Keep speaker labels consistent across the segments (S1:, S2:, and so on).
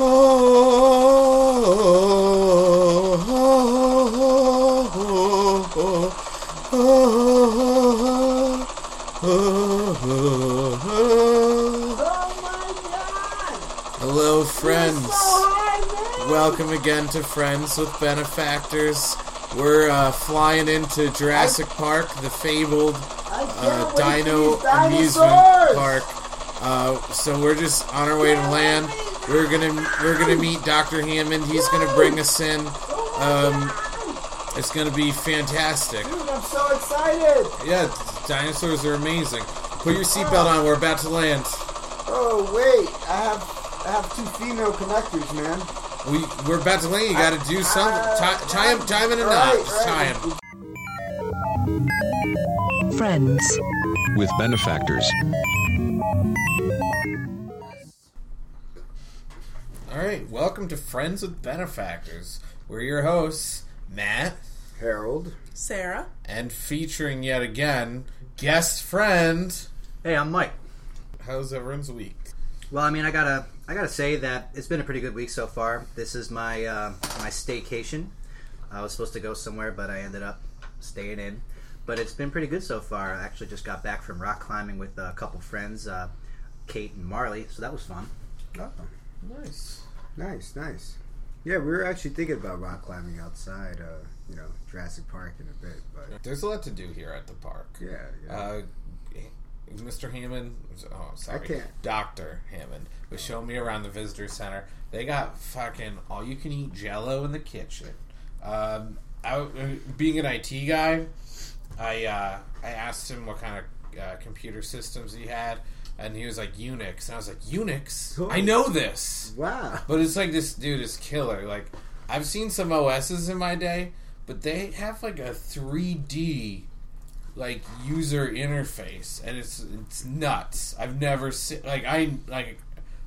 S1: Hello, friends. Welcome again to Friends with Benefactors. We're uh, flying into Jurassic Park, the fabled uh, Dino amusement park. Uh, so we're just on our way to land. We're gonna we're gonna meet Dr. Hammond. He's gonna bring us in. Um, it's gonna be fantastic.
S2: Dude, I'm so excited!
S1: Yeah, dinosaurs are amazing. Put your seatbelt on. We're about to land.
S2: Oh wait, I have I have two female connectors, man.
S1: We we're about to land. You got to do something. Tie, tie him, tie him in a knot.
S2: Right,
S1: Just tie him.
S3: Friends.
S4: with benefactors.
S1: To Friends with Benefactors. We're your hosts, Matt,
S2: Harold.
S5: Sarah.
S1: and featuring yet again guest friend.
S6: Hey, I'm Mike.
S1: How's everyone's week?
S6: Well, I mean, I gotta, I gotta say that it's been a pretty good week so far. This is my uh, my staycation. I was supposed to go somewhere, but I ended up staying in. But it's been pretty good so far. I actually just got back from rock climbing with a couple friends, uh, Kate and Marley, so that was fun.
S2: Oh,
S1: Nice.
S2: Nice, nice. Yeah, we were actually thinking about rock climbing outside, uh, you know, Jurassic Park in a bit, but
S1: There's a lot to do here at the park.
S2: yeah, yeah.
S1: Uh, Mr. Hammond, oh sorry,
S2: I can't.
S1: Doctor Hammond was showing me around the visitor center. They got fucking all you can eat Jello in the kitchen. Um, I, uh, being an IT guy, I uh, I asked him what kind of uh, computer systems he had, and he was like Unix, and I was like Unix. I know this.
S2: wow.
S1: But it's like this dude is killer. Like I've seen some OSs in my day, but they have like a 3D like user interface, and it's it's nuts. I've never seen like I like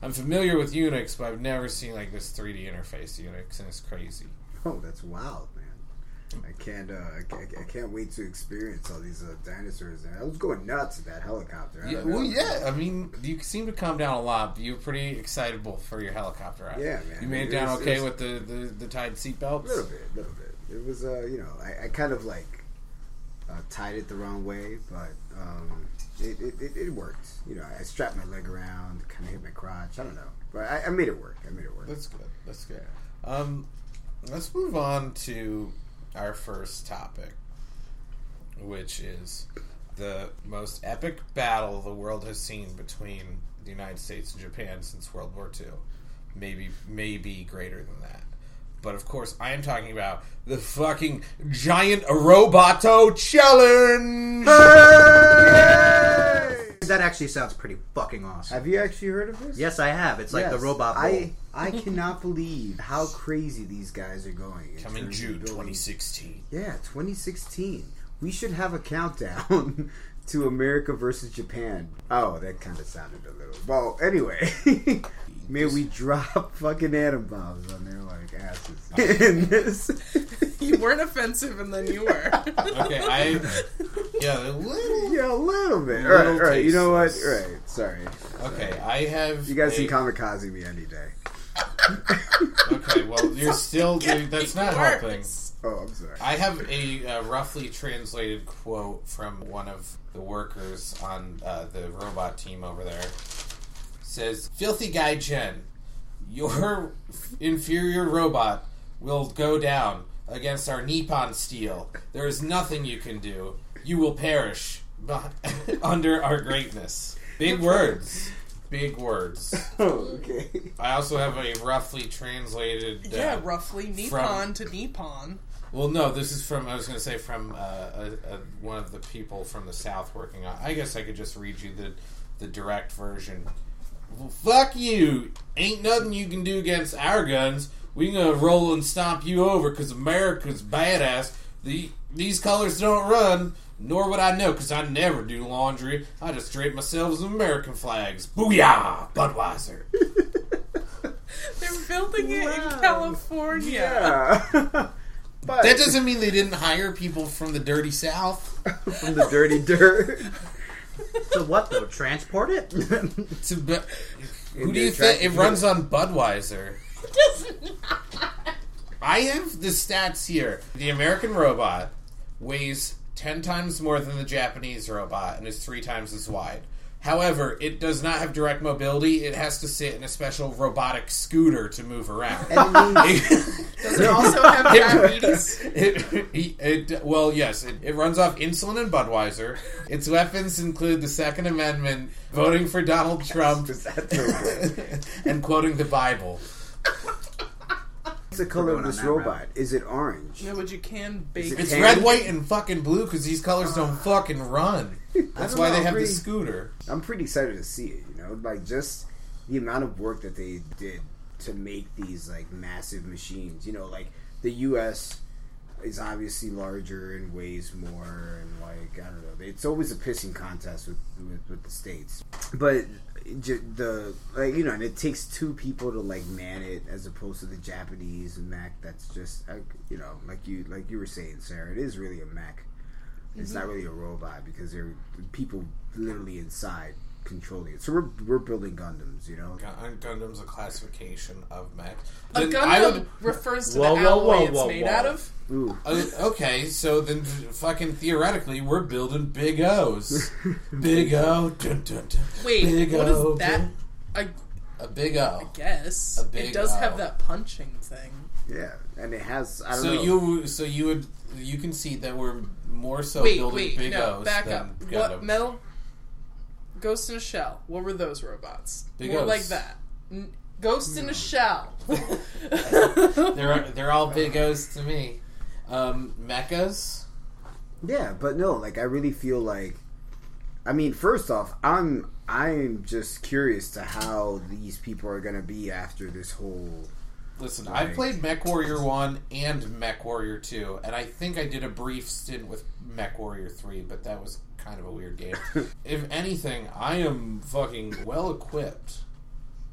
S1: I'm familiar with Unix, but I've never seen like this 3D interface Unix, and it's crazy.
S2: Oh, that's wild, man. I can't, uh, I can't, I can't wait to experience all these uh, dinosaurs. And I was going nuts in that helicopter. I
S1: Yeah, well, yeah. I mean, you seem to calm down a lot. But you're pretty excitable for your helicopter ride.
S2: Yeah, man.
S1: You made it
S2: It
S1: down
S2: was-
S1: okay
S2: it was-
S1: with the, the, the tied
S2: A
S1: seatbelts.
S2: little bit, a little bit. It was, uh, you know, I, I kind of like uh, tied it the wrong way, but um, it, it, it, it worked. You know, I strapped my leg around, kind of hit my crotch. I don't know, but I, I made it work. I made it work.
S1: That's good. That's good. Um, let's move on to our first topic, which is the most epic battle the world has seen between the United States and Japan since World War II. Maybe, maybe greater than that. But of course, I am talking about the fucking giant Roboto challenge.
S6: That actually sounds pretty fucking awesome.
S2: Have you actually heard of this?
S6: Yes, I have. It's like the
S2: Yes.
S6: robot bowl.
S2: I I cannot believe how crazy these guys are going. in
S1: Coming
S2: terms of
S1: June
S2: building-
S1: 2016.
S2: Yeah, 2016. We should have a countdown to America versus Japan. Oh, that kind of sounded a little. Well, anyway, may we drop fucking atom bombs on their like asses in this.
S5: You weren't offensive, and then you were.
S1: Okay, I yeah, a little.
S2: yeah, a little bit. All
S1: Little
S2: right, all right. You know what?
S1: tasteless.
S2: Right. Sorry.
S1: Okay, I have.
S2: You guys
S1: a-
S2: can kamikaze me any day.
S1: Okay, well, you're still. Dude, that's not
S5: Worse.
S1: helping.
S2: Oh, I'm sorry.
S1: I have a uh, roughly translated quote from one of the workers on uh, the robot team over there. says, "Filthy gaijin, your inferior robot will go down against our Nippon steel. There is nothing you can do. You will perish under our greatness." Big words. Big words.
S2: Oh, okay.
S1: I also have a roughly translated. Uh,
S5: yeah, roughly
S1: from-
S5: Nippon to Nippon.
S1: Well, no, this is from. I was going to say from uh, a, a, one of the people from the south working on. I guess I could just read you the the direct version. Well, fuck you! Ain't nothing you can do against our guns. We gonna roll and stomp you over because America's badass. The these colors don't run. Nor would I know because I never do laundry. I just drape myself in American flags. Booyah, Budweiser.
S5: They're building it in California.
S2: Yeah. but
S1: That doesn't mean they didn't hire people from the dirty south.
S2: from the dirty dirt.
S6: So what though? Transport it?
S1: To be- who do you think it runs on Budweiser?
S5: does not.
S1: I have the stats here. The American robot weighs 10 times more than the Japanese robot and is three times as wide. However, it does not have direct mobility. It has to sit in a special robotic scooter to move around.
S2: It
S5: Does it also have diabetes?
S1: It, it, well, yes, it, it runs off insulin and Budweiser. Its weapons include the Second Amendment, voting for Donald Trump,
S2: Is that the-
S1: and quoting the Bible.
S2: What's the color of this
S6: that
S2: robot? Is it orange?
S5: No, but you can bake.
S2: it
S1: It's
S2: Can-
S1: red, white, and fucking blue because these colors don't fucking run. That's why
S2: know,
S1: they have
S2: pretty-
S1: the scooter.
S2: I'm pretty excited to see it. You know, like just the amount of work that they did to make these like massive machines. You know, like the U.S. is obviously larger and weighs more, and like I don't know, it's always a pissing contest with with, with the states. But j- the like you know, and it takes two people to like man it as opposed to the Japanese Mac. That's just like, you know, like you like you were saying, Sarah. It is really a mech. It's mm-hmm. not really a robot because there are people literally inside controlling it. So we're we're building Gundams, you know.
S1: Gun- Gundam's a classification of mech.
S5: A
S1: Then I
S5: Gundam
S1: would-
S5: refers to
S6: Whoa,
S5: the
S6: whoa,
S5: alloy
S6: whoa,
S5: it's made
S6: whoa.
S5: out of.
S2: Ooh,
S1: Uh, okay, so then fucking theoretically, we're building big O's. big O. Dun, dun, dun.
S5: Wait,
S1: big
S5: what
S1: O,
S5: is that?
S1: dun.
S5: I
S1: A big O.
S5: guess
S1: A big
S5: it does
S1: O.
S5: have that punching thing.
S2: yeah, and it has. I don't
S1: So
S2: know.
S1: you, so you would, you can see that we're more so
S5: wait,
S1: building
S5: wait,
S1: big
S5: no,
S1: O's
S5: back
S1: than
S5: up.
S1: Gundam.
S5: What metal? Ghost in a Shell. What were those robots?
S1: Big
S5: More
S1: O's.
S5: like that. N- Ghost in a Shell.
S1: They're they're all big O's to me. Um, mechas.
S2: yeah, but no, like I really feel like. I mean, first off, I'm I'm just curious to how these people are gonna be after this whole.
S1: Listen,
S2: Right.
S1: I've played Mech Warrior 1 and Mech Warrior 2, and I think I did a brief stint with Mech Warrior 3, but that was kind of a weird game. if anything, I am fucking well equipped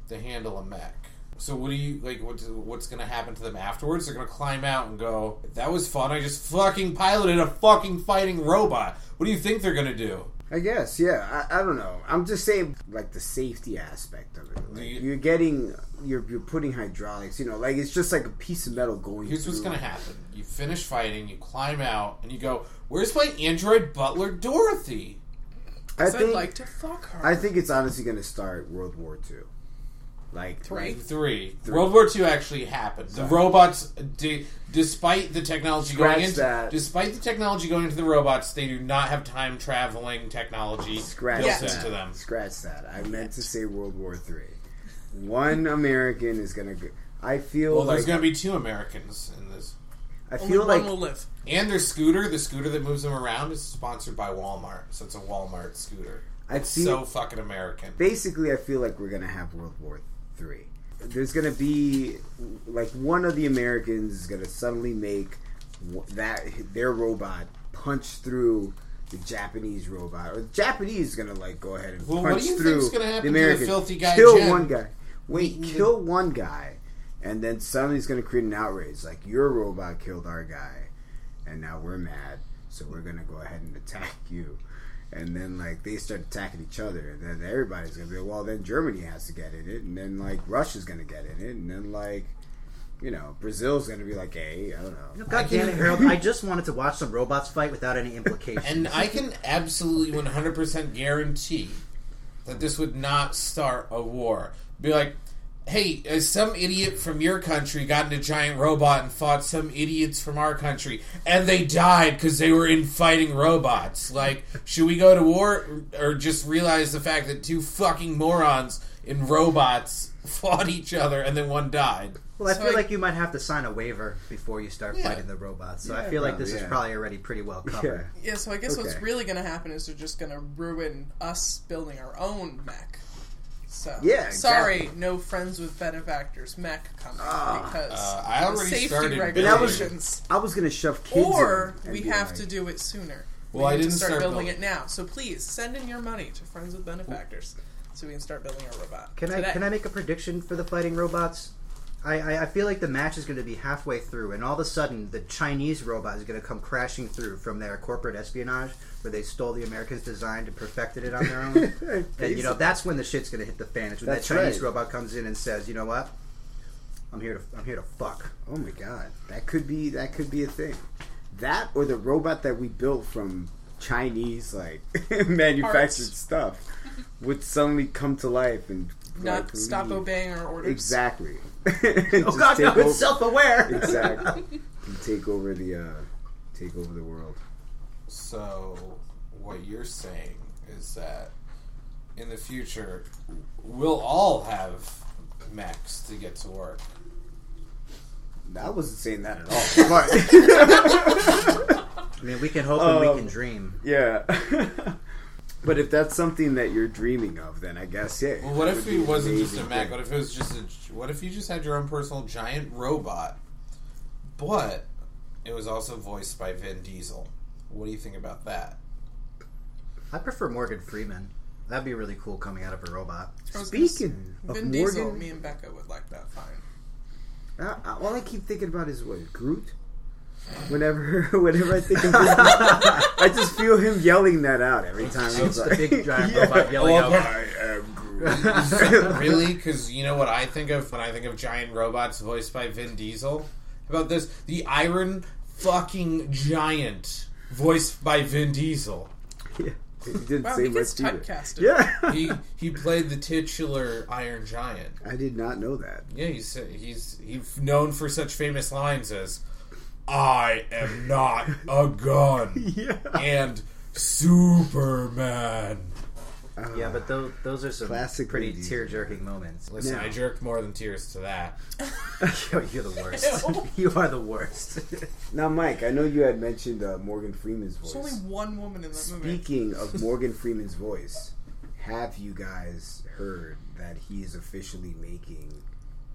S1: to handle a mech. So what do you like? What, what's going to happen to them afterwards? They're going to climb out and go, "That was fun. I just fucking piloted a fucking fighting robot." What do you think they're going to do?
S2: I guess, yeah. I, I don't know. I'm just saying, like the safety aspect of it. Like,
S1: you-
S2: you're getting, you're you're putting hydraulics. You know, like it's just like a piece of metal going.
S1: Here's what's going to happen: you finish fighting, you climb out, and you go, "Where's my android butler, Dorothy?"
S2: I
S5: 'Cause
S2: think.
S5: I'd like to fuck her.
S2: I think it's honestly going to start World War II. Like
S5: Three.
S1: Three. World War II actually happened. The robots, d- despite the technology
S2: Scratch
S1: going into,
S2: that.
S1: despite the technology going into the robots, they do not have time traveling technology
S2: Scratch
S1: built
S2: that.
S1: into them.
S2: Scratch that. I meant to say World War Three. One American is gonna. Go, I feel
S1: Well,
S2: like
S1: there's going to be two Americans in this,
S2: I
S5: Only
S2: feel
S5: one
S2: like
S5: will live.
S1: and their scooter, the scooter that moves them around, is sponsored by Walmart, so it's a Walmart scooter.
S2: I
S1: It's
S2: feel
S1: so fucking American.
S2: basically I feel like we're gonna have World War Three. There's gonna be like one of the Americans is gonna suddenly make that their robot punch through the Japanese robot, or the Japanese is gonna like go ahead and
S1: Well, what
S2: punch
S1: do you
S2: through
S1: think's gonna happen
S2: the
S1: to the
S2: American.
S1: filthy guy
S2: Kill
S1: Jen?
S2: one guy. Wait,
S1: Eating the-
S2: kill one guy, and then somebody's gonna create an outrage like your robot killed our guy, and now we're mad, so we're gonna go ahead and attack you. And then like they start attacking each other, and then everybody's gonna be like, well, then Germany has to get in it, and then like Russia's gonna get in it, and then like you know Brazil's gonna be like, hey, I don't know.
S6: God damn it, Harold! I just wanted to watch some robots fight without any implications.
S1: And I can absolutely 100% guarantee that this would not start a war. Be like, hey, uh, some idiot from your country got in a giant robot and fought some idiots from our country, and they died because they were in fighting robots. Like, should we go to war or just realize the fact that two fucking morons in robots fought each other and then one died?
S6: well, I
S5: So
S6: feel
S5: I-
S6: like you might have to sign a waiver before you start
S1: Yeah.
S6: fighting the robots. So I
S2: Yeah,
S6: feel like
S2: probably,
S6: this is probably already pretty well covered.
S5: Yeah, so I guess what's really going to happen is they're just going to ruin us building our own mech. So
S2: Yeah,
S5: sorry, no friends with benefactors mech coming
S2: Ah.
S5: because
S1: Uh, I already
S5: safety
S1: started
S2: And that was-
S5: regulations.
S2: I was gonna shove kids,
S5: Or
S2: in and
S5: we have
S2: like-
S5: to do it sooner.
S1: Well,
S5: we
S1: I
S5: need
S1: didn't
S5: to start,
S1: start
S5: building
S1: build-
S5: it now. So please send in your money to friends with benefactors so we can start building our robot.
S6: Can I can I make a prediction for the fighting robots? I, I, I feel like the match is going to be halfway through, and all of a sudden the Chinese robot is going to come crashing through from their corporate espionage, where they stole the Americans' design and perfected it on their own. and you know that's when the shit's going to hit the fan. It's when
S2: That's
S6: that Chinese
S2: right.
S6: robot comes in and says, "You know what? I'm here to I'm here to fuck.
S2: Oh my god, that could be that could be a thing. That or the robot that we built from Chinese like manufactured
S5: Parts.
S2: stuff would suddenly come to life and
S5: Not
S2: like,
S5: stop
S2: leave.
S5: obeying our orders.
S2: Exactly.
S6: Oh god, no, it's self-aware.
S2: Exactly. and take over the uh, take over the world.
S1: So, what you're saying is that in the future, we'll all have mechs to get to work.
S2: I wasn't saying that at all. But
S6: I mean, we can hope and we
S2: Um,
S6: can dream.
S2: yeah. but if that's something that you're dreaming of, then I guess yeah.
S1: Well, what if it wasn't just a
S2: amazing
S1: mech?
S2: thing.
S1: What if it was just a? What if you just had your own personal giant robot, but it was also voiced by Vin Diesel? What do you think about that?
S6: I prefer Morgan Freeman. That'd be really cool coming out of a robot.
S5: I was gonna
S2: Speaking of
S5: Vin Diesel,
S2: Morgan-
S5: me and Becca would like that fine.
S2: Uh, all I keep thinking about is what Groot. Whenever, whenever I think of him, I just feel him yelling that out every time.
S6: It's
S2: He's
S6: the
S2: like,
S6: big giant
S2: Yeah.
S6: robot yelling
S1: Well,
S6: out.
S2: I am Groot.
S1: really? Because you know what I think of when I think of giant robots voiced by Vin Diesel? How about this? The Iron fucking Giant voiced by Vin Diesel.
S2: Yeah. He didn't
S5: Wow,
S2: say
S5: he
S2: much
S5: gets
S2: either.
S5: typecasted.
S2: Yeah,
S1: He he played the titular Iron Giant.
S2: I did not know that.
S1: Yeah, he's he's he's known for such famous lines as "I am not a gun"
S2: Yeah.
S1: and Superman.
S6: Yeah, but those those are some pretty
S2: Vin
S6: tear jerking moments.
S1: Listen,
S2: Now-
S1: I jerked more than tears to that.
S6: You're the worst. you are the worst.
S2: Now, Mike, I know you had mentioned uh, Morgan Freeman's voice.
S5: There's only one woman in that movie.
S2: Speaking of Morgan Freeman's voice, have you guys heard that he is officially making?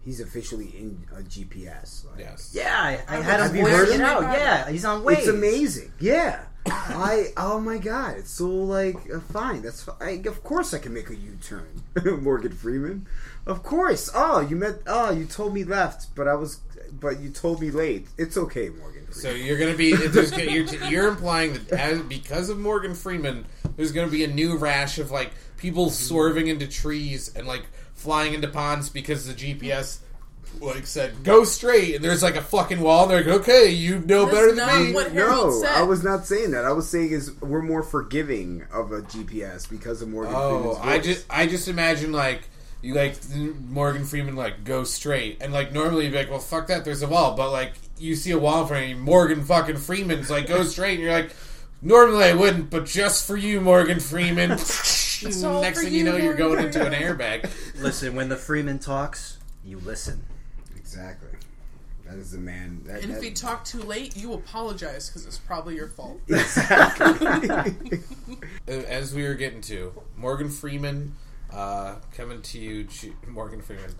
S2: He's officially in a GPS. Like,
S1: Yes.
S6: yeah, I, I had him
S2: Have you
S6: voice
S2: heard him?
S6: Yeah, he's on Waze.
S2: It's amazing. Yeah. I oh my god, it's so like uh, fine. That's I, of course I can make a U-turn. Morgan Freeman. Of course. Oh, you meant oh, you told me left, but I was but you told me late. It's okay, Morgan.
S1: So you're gonna be there's you're, you're implying that as, because of Morgan Freeman, there's gonna be a new rash of like people swerving into trees and like flying into ponds because the GPS like said go straight and there's like a fucking wall. And they're like, okay, you know
S5: That's
S1: better than
S5: not
S1: me.
S5: what-
S2: no,
S5: said.
S2: I was not saying that. I was saying is we're more forgiving of a GPS because of Morgan
S1: Oh,
S2: Freeman's
S1: I just I just imagine like you like Morgan Freeman like go straight and like normally you'd be like well fuck that there's a wall but like you see a wall in front of you Morgan fucking Freeman's like go straight and you're like normally I wouldn't but just for you Morgan Freeman next thing you
S5: you,
S1: know you're
S5: Morgan
S1: going into an airbag
S6: Listen, when the Freeman talks, you listen.
S2: Exactly. That is the man. That,
S5: And if
S2: that-
S5: he talked too late, you apologize because it's probably your fault.
S2: exactly.
S1: As we were getting to Morgan Freeman uh, coming to you G- Morgan Freeman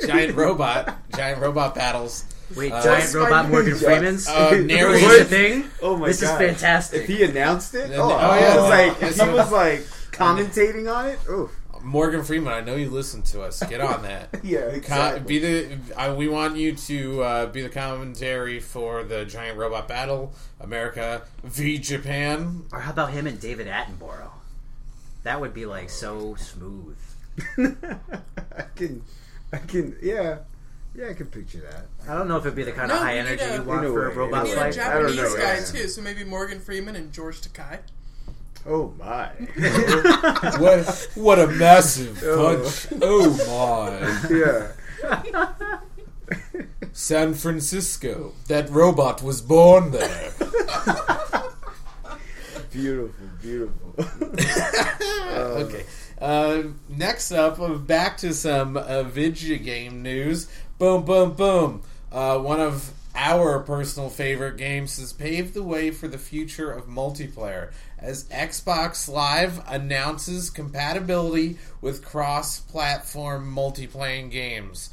S1: giant robot giant robot battles
S6: Wait,
S1: Uh,
S6: giant robot Morgan Freeman's?
S1: uh,
S6: Is
S1: narrated
S6: a thing?
S2: Oh my
S6: This
S2: god!
S6: This is fantastic.
S2: If he announced it,
S1: Then-
S2: oh,
S1: oh,
S2: I
S1: yeah.
S2: was like,
S1: Yes.
S2: if he was like commentating on it. Oh,
S1: Morgan Freeman I know you listen to us get on that
S2: yeah,
S1: Com-
S2: exactly.
S1: be the. Uh, we want you to uh, be the commentary for the giant robot battle, America v Japan.
S6: Or how about him and David Attenborough? That would be like so smooth.
S2: I can, I can, yeah, yeah, I can picture that.
S6: I don't know if it'd be the kind
S5: No,
S6: of high
S5: we need
S6: energy
S5: a-
S6: you want
S2: In a
S6: for a
S2: way,
S6: robot
S5: We need a
S6: fight.
S2: I don't know.
S5: Japanese
S2: know,
S5: guy
S2: yeah.
S5: too, so maybe Morgan Freeman and George Takei.
S2: Oh my!
S1: What what a massive
S2: Oh.
S1: punch! Oh my!
S2: yeah,
S1: San Francisco. That robot was born there.
S2: beautiful, beautiful.
S1: okay. Uh, next up, uh, back to some uh, video game news. Boom, boom, boom. Uh, one of our personal favorite games has paved the way for the future of multiplayer as Xbox Live announces compatibility with cross platform multiplayer games.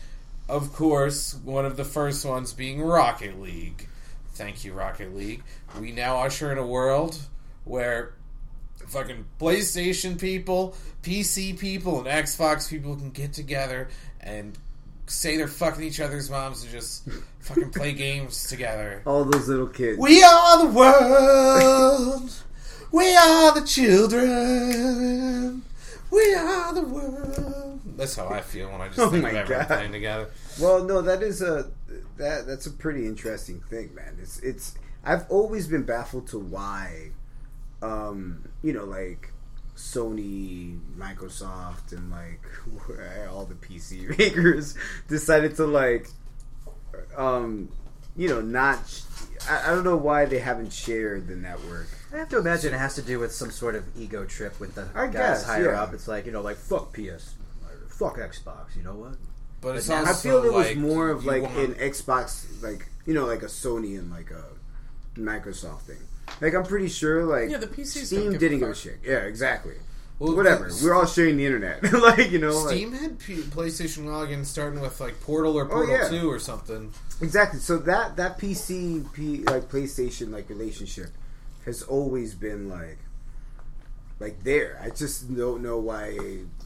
S1: Of course, one of the first ones being Rocket League. Thank you, Rocket League. We now usher in a world where fucking PlayStation people, PC people, and Xbox people can get together and say they're fucking each other's moms and just fucking play games together.
S2: All those little kids.
S1: We are the world. We are the children. We are the world. That's how I feel when I just
S2: Oh
S1: think of everyone
S2: God.
S1: playing together.
S2: Well, no, that is a that that's a pretty interesting thing, man. It's it's I've always been baffled to why, um, you know, like Sony, Microsoft, and like all the PC makers decided to like, um, you know, not. I, I don't know why they haven't shared the network.
S6: I have to imagine it has to do with some sort of ego trip with the
S2: I
S6: guys
S2: guess,
S6: higher
S2: yeah.
S6: up. It's like you know, like fuck PS, fuck Xbox. You know what?
S1: But it's
S6: But now-
S2: I feel it was
S1: like
S2: more of like
S1: want-
S2: an Xbox, like you know, like a Sony and like a Microsoft thing. Like I'm pretty sure, like
S5: Yeah, the PC
S2: Steam didn't give a shit. Yeah, exactly.
S1: Well,
S2: Whatever.
S1: the-
S2: We're all sharing the internet. like you know, like-
S1: Steam had P- PlayStation login starting with like Portal or
S2: Oh,
S1: Portal
S2: yeah.
S1: Two or something.
S2: exactly. So that that PC P, like PlayStation like relationship has always been like like there. I just don't know why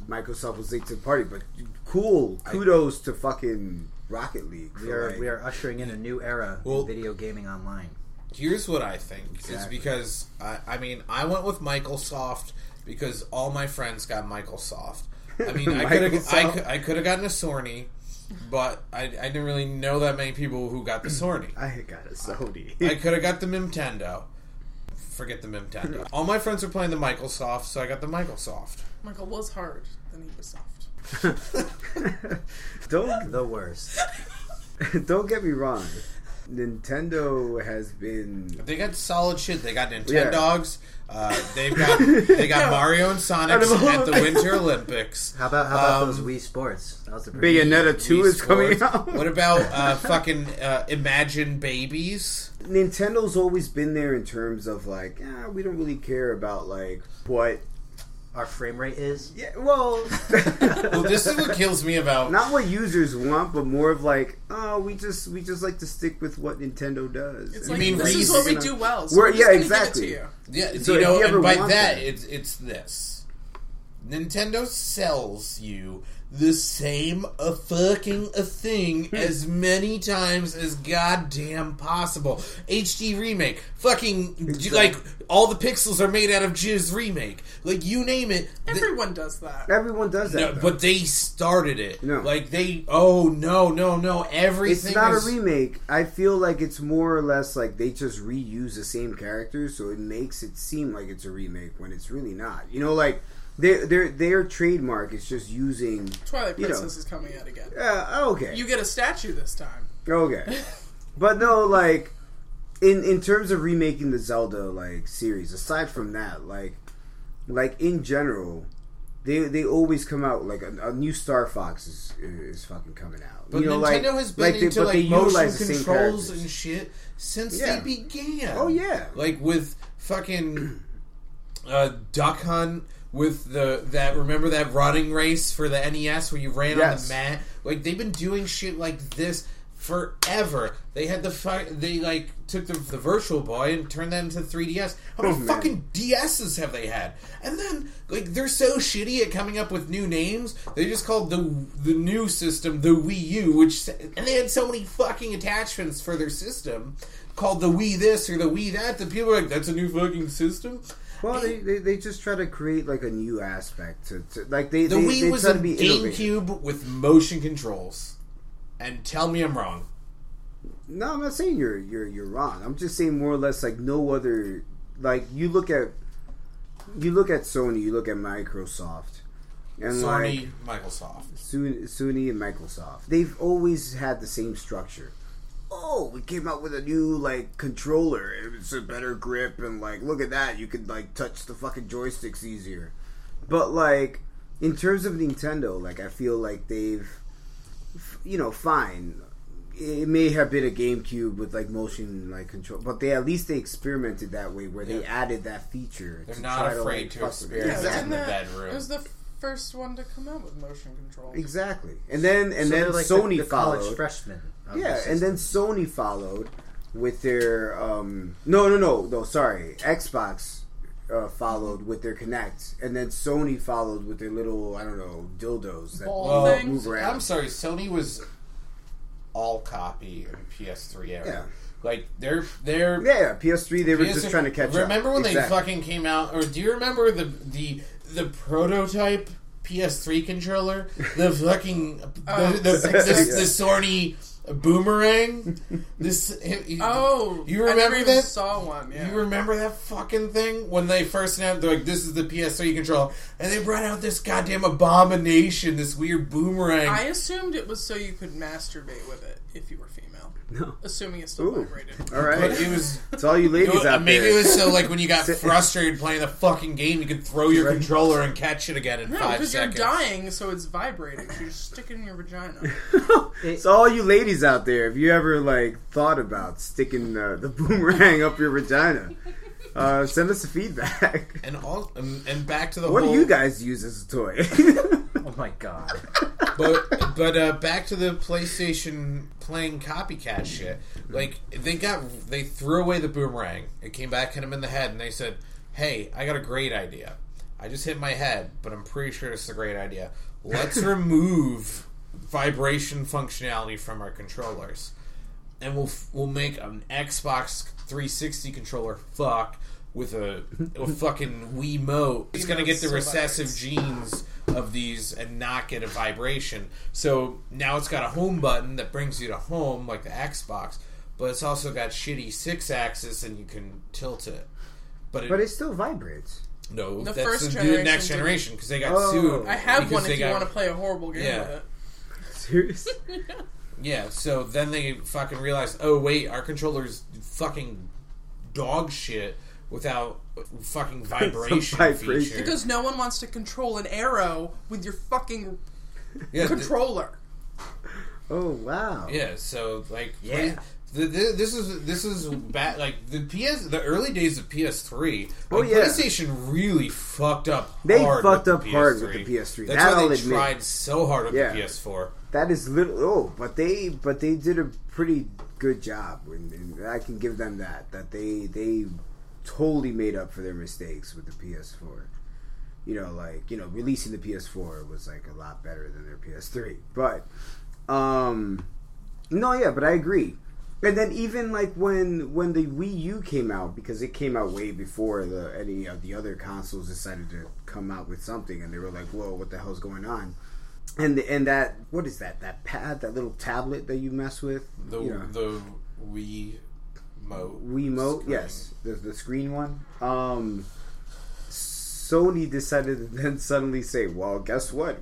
S2: Microsoft was late to the party, but cool. Kudos to fucking Rocket League.
S6: We are
S2: like-
S6: we are ushering in a new era
S1: Well-
S6: in video gaming online.
S1: Here's what I think is
S2: Exactly.
S1: because I, I mean I went with Microsoft because all my friends got Microsoft. I mean I could have I, could- I have gotten a Sony, but I, I didn't really know that many people who got the Sony.
S2: I got a Sony.
S1: I could have got the Nintendo. Forget the Nintendo. All my friends were playing the Microsoft, so I got the Microsoft.
S5: Michael was hard, then he was soft.
S2: don't
S6: The worst.
S2: don't get me wrong. Nintendo has been
S1: They got solid shit. They got
S2: Yeah.
S1: Nintendogs. Uh, they've got they got Mario and Sonic
S2: Out of all-
S1: at the Winter Olympics.
S6: How about how about
S1: Um,
S6: those Wii Sports? That was a pretty
S2: Bayonetta two
S1: Wii
S2: is coming out.
S1: What about uh, fucking uh, Imagine Babies?
S2: Nintendo's always been there in terms of like, ah, we don't really care about like what.
S6: Our frame rate is.
S2: Yeah, well,
S1: Well, this is what kills me about.
S2: not what users want, but more of like, oh, we just we just like to stick with what Nintendo does.
S5: It's like
S1: mean
S5: this is what we do well. So
S2: We're-
S5: we're,
S2: yeah,
S5: gonna
S2: exactly.
S5: Give it to you.
S1: Yeah,
S2: So
S1: you know,
S2: you
S1: and by that,
S2: that-
S1: it's it's this. Nintendo sells you the same a fucking a thing hmm. as many times as goddamn possible. HD remake, fucking like all the pixels are made out of Jizz remake. Like you name it. th-
S5: Everyone does that.
S2: Everyone does that,
S1: no, but they started it.
S2: No.
S1: Like they. Oh no, no, no! Everything.
S2: it's not
S1: is,
S2: a remake. I feel like it's more or less like they just reuse the same characters, so it makes it seem like it's a remake when it's really not. You know, like their their their trademark is just using.
S5: Twilight
S2: You know.
S5: Princess is coming out again.
S2: Uh, okay,
S5: You get a statue this time.
S2: okay, but no, like in in terms of remaking the Zelda like series. Aside from that, like like in general. They, they always come out like a, a new Star Fox is is fucking coming out.
S1: But
S2: you know,
S1: Nintendo
S2: like,
S1: has been
S2: like they,
S1: into
S2: but
S1: like
S2: they utilize
S1: motion
S2: the
S1: controls and shit since
S2: Yeah.
S1: they began.
S2: Oh, yeah.
S1: like with fucking uh, Duck Hunt with the that remember that running race for the NES where you ran
S2: Yes.
S1: on the mat. Like they've been doing shit like this forever. They had the fu- they like took the, the Virtual Boy and turned that into 3DS. How many
S2: Oh,
S1: fucking DSs have they had? And then like they're so shitty at coming up with new names. They just called the the new system the Wii U, which and they had so many fucking attachments for their system called the Wii this or the Wii that The people are like that's a new fucking system.
S2: Well, they, they, they just try to create like a new aspect to, to like they
S1: The
S2: they,
S1: Wii
S2: they
S1: was
S2: try
S1: a
S2: innovative.
S1: GameCube with motion controls. And tell me I'm wrong.
S2: No, I'm not saying you're you're you're wrong. I'm just saying more or less like no other like you look at you look at Sony, you look at Microsoft, and
S1: Sony,
S2: like
S1: Microsoft.
S2: Sony, Sony and Microsoft, they've always had the same structure. Oh, we came out with a new like controller. It's a better grip, and like look at that, you could like touch the fucking joysticks easier. But like in terms of Nintendo, like I feel like they've, you know, fine. It may have been a GameCube with like motion like control, but they at least they experimented that way where they
S1: Yeah.
S2: added that feature.
S1: They're
S2: to
S1: not
S2: try
S1: afraid
S2: like,
S1: to
S2: fuck with it.
S1: experiment.
S5: Yeah,
S1: in the bedroom.
S5: It was the first one to come out with motion control.
S2: Exactly, and then and
S6: So
S2: then
S6: they're like
S2: Sony
S6: the, the
S2: followed.
S6: college freshman. of
S2: Yeah,
S6: the
S2: and then. Sony followed with their um no no no no sorry Xbox uh, followed with their Kinect, and then Sony followed with their little I don't know dildos that
S5: Ball
S1: Well,
S2: move around.
S1: I'm sorry, Sony was all copy in PS3 era.
S2: Yeah.
S1: Like they're they're
S2: Yeah, yeah, PS3 they were just trying to catch up.
S1: Remember when
S2: Exactly.
S1: they fucking came out or do you remember the the the prototype PS3 controller, the fucking
S5: Oh,
S1: the, the,
S5: six
S1: this,
S2: axis.
S1: Sony boomerang. This
S5: Oh,
S1: you
S5: I
S1: remember that?
S5: saw one. Yeah.
S1: You remember that fucking thing when they first announced? They're like, "This is the PS3 controller," and they brought out this goddamn abomination, this weird boomerang.
S5: I assumed it was so you could masturbate with it if you were female.
S2: No.
S5: Assuming it's still
S2: Ooh.
S5: vibrated.
S2: All right.
S1: but it was
S2: It's all you
S1: It
S2: ladies
S1: was-
S2: out
S1: maybe
S2: there.
S1: Maybe it was so like when you got frustrated playing the fucking game, you could throw your controller and catch it again in
S5: No,
S1: five
S5: because you're dying, so it's vibrating. So you just stick it in your vagina.
S2: So all you ladies out there, if you ever like thought about sticking the, the boomerang up your vagina, uh, send us a feedback.
S1: And all and, and back to the
S2: What
S1: whole.
S2: do you guys use as a toy?
S6: Oh my god.
S1: But but uh, back to the PlayStation playing copycat shit. Like they got they threw away the boomerang. It came back hit him in the head, and they said, "Hey, I got a great idea. I just hit my head, but I'm pretty sure it's a great idea. Let's remove vibration functionality from our controllers, and we'll we'll make an Xbox 360 controller fuck." With a, a fucking Wiimote, it's gonna get the recessive genes of these and not get a vibration. So now it's got a home button that brings you to home like the Xbox, but it's also got shitty six axis and you can tilt it. But it,
S2: but it still vibrates.
S1: no,
S5: The
S1: that's
S5: first
S1: the
S5: generation
S1: next generation because they got
S2: Oh.
S1: sued.
S5: I have one
S1: they
S5: if you
S1: got-
S5: want to play a horrible game
S1: Yeah.
S5: with it.
S2: Serious?
S1: Yeah, so then they fucking realized, oh wait, our controller's fucking dog shit without fucking vibration,
S2: vibration.
S1: feature.
S5: Because no one wants to control an arrow with your fucking
S1: yeah, th-
S5: controller.
S2: Oh wow.
S1: Yeah, so like
S6: Yeah.
S1: The, the, this is this is bad. Like the PS, the early days of PS3.
S2: Oh,
S1: like,
S2: yeah.
S1: PlayStation really fucked up.
S2: They
S1: hard
S2: fucked
S1: with
S2: up
S1: the
S2: hard
S1: PS3.
S2: with the PS3.
S1: That's
S2: That
S1: why
S2: I'll
S1: they
S2: admit.
S1: tried so hard with
S2: Yeah.
S1: the PS4.
S2: That is little. Oh, but they but they did a pretty good job, and, and I can give them that. That they they totally made up for their mistakes with the PS4. You know, like you know, releasing the PS4 was like a lot better than their PS3. But um, no, yeah, but I agree. And then even like when when the Wii U came out, because it came out way before the any of the other consoles decided to come out with something, and they were like, "Whoa, what the hell's going on?" And the, and that what is that? That pad, that little tablet that you mess with,
S1: The
S2: you know,
S1: the Wii Mote.
S2: Wiimote,
S1: screen.
S2: yes, the the screen one. Um, Sony decided to then suddenly say, "Well, guess what?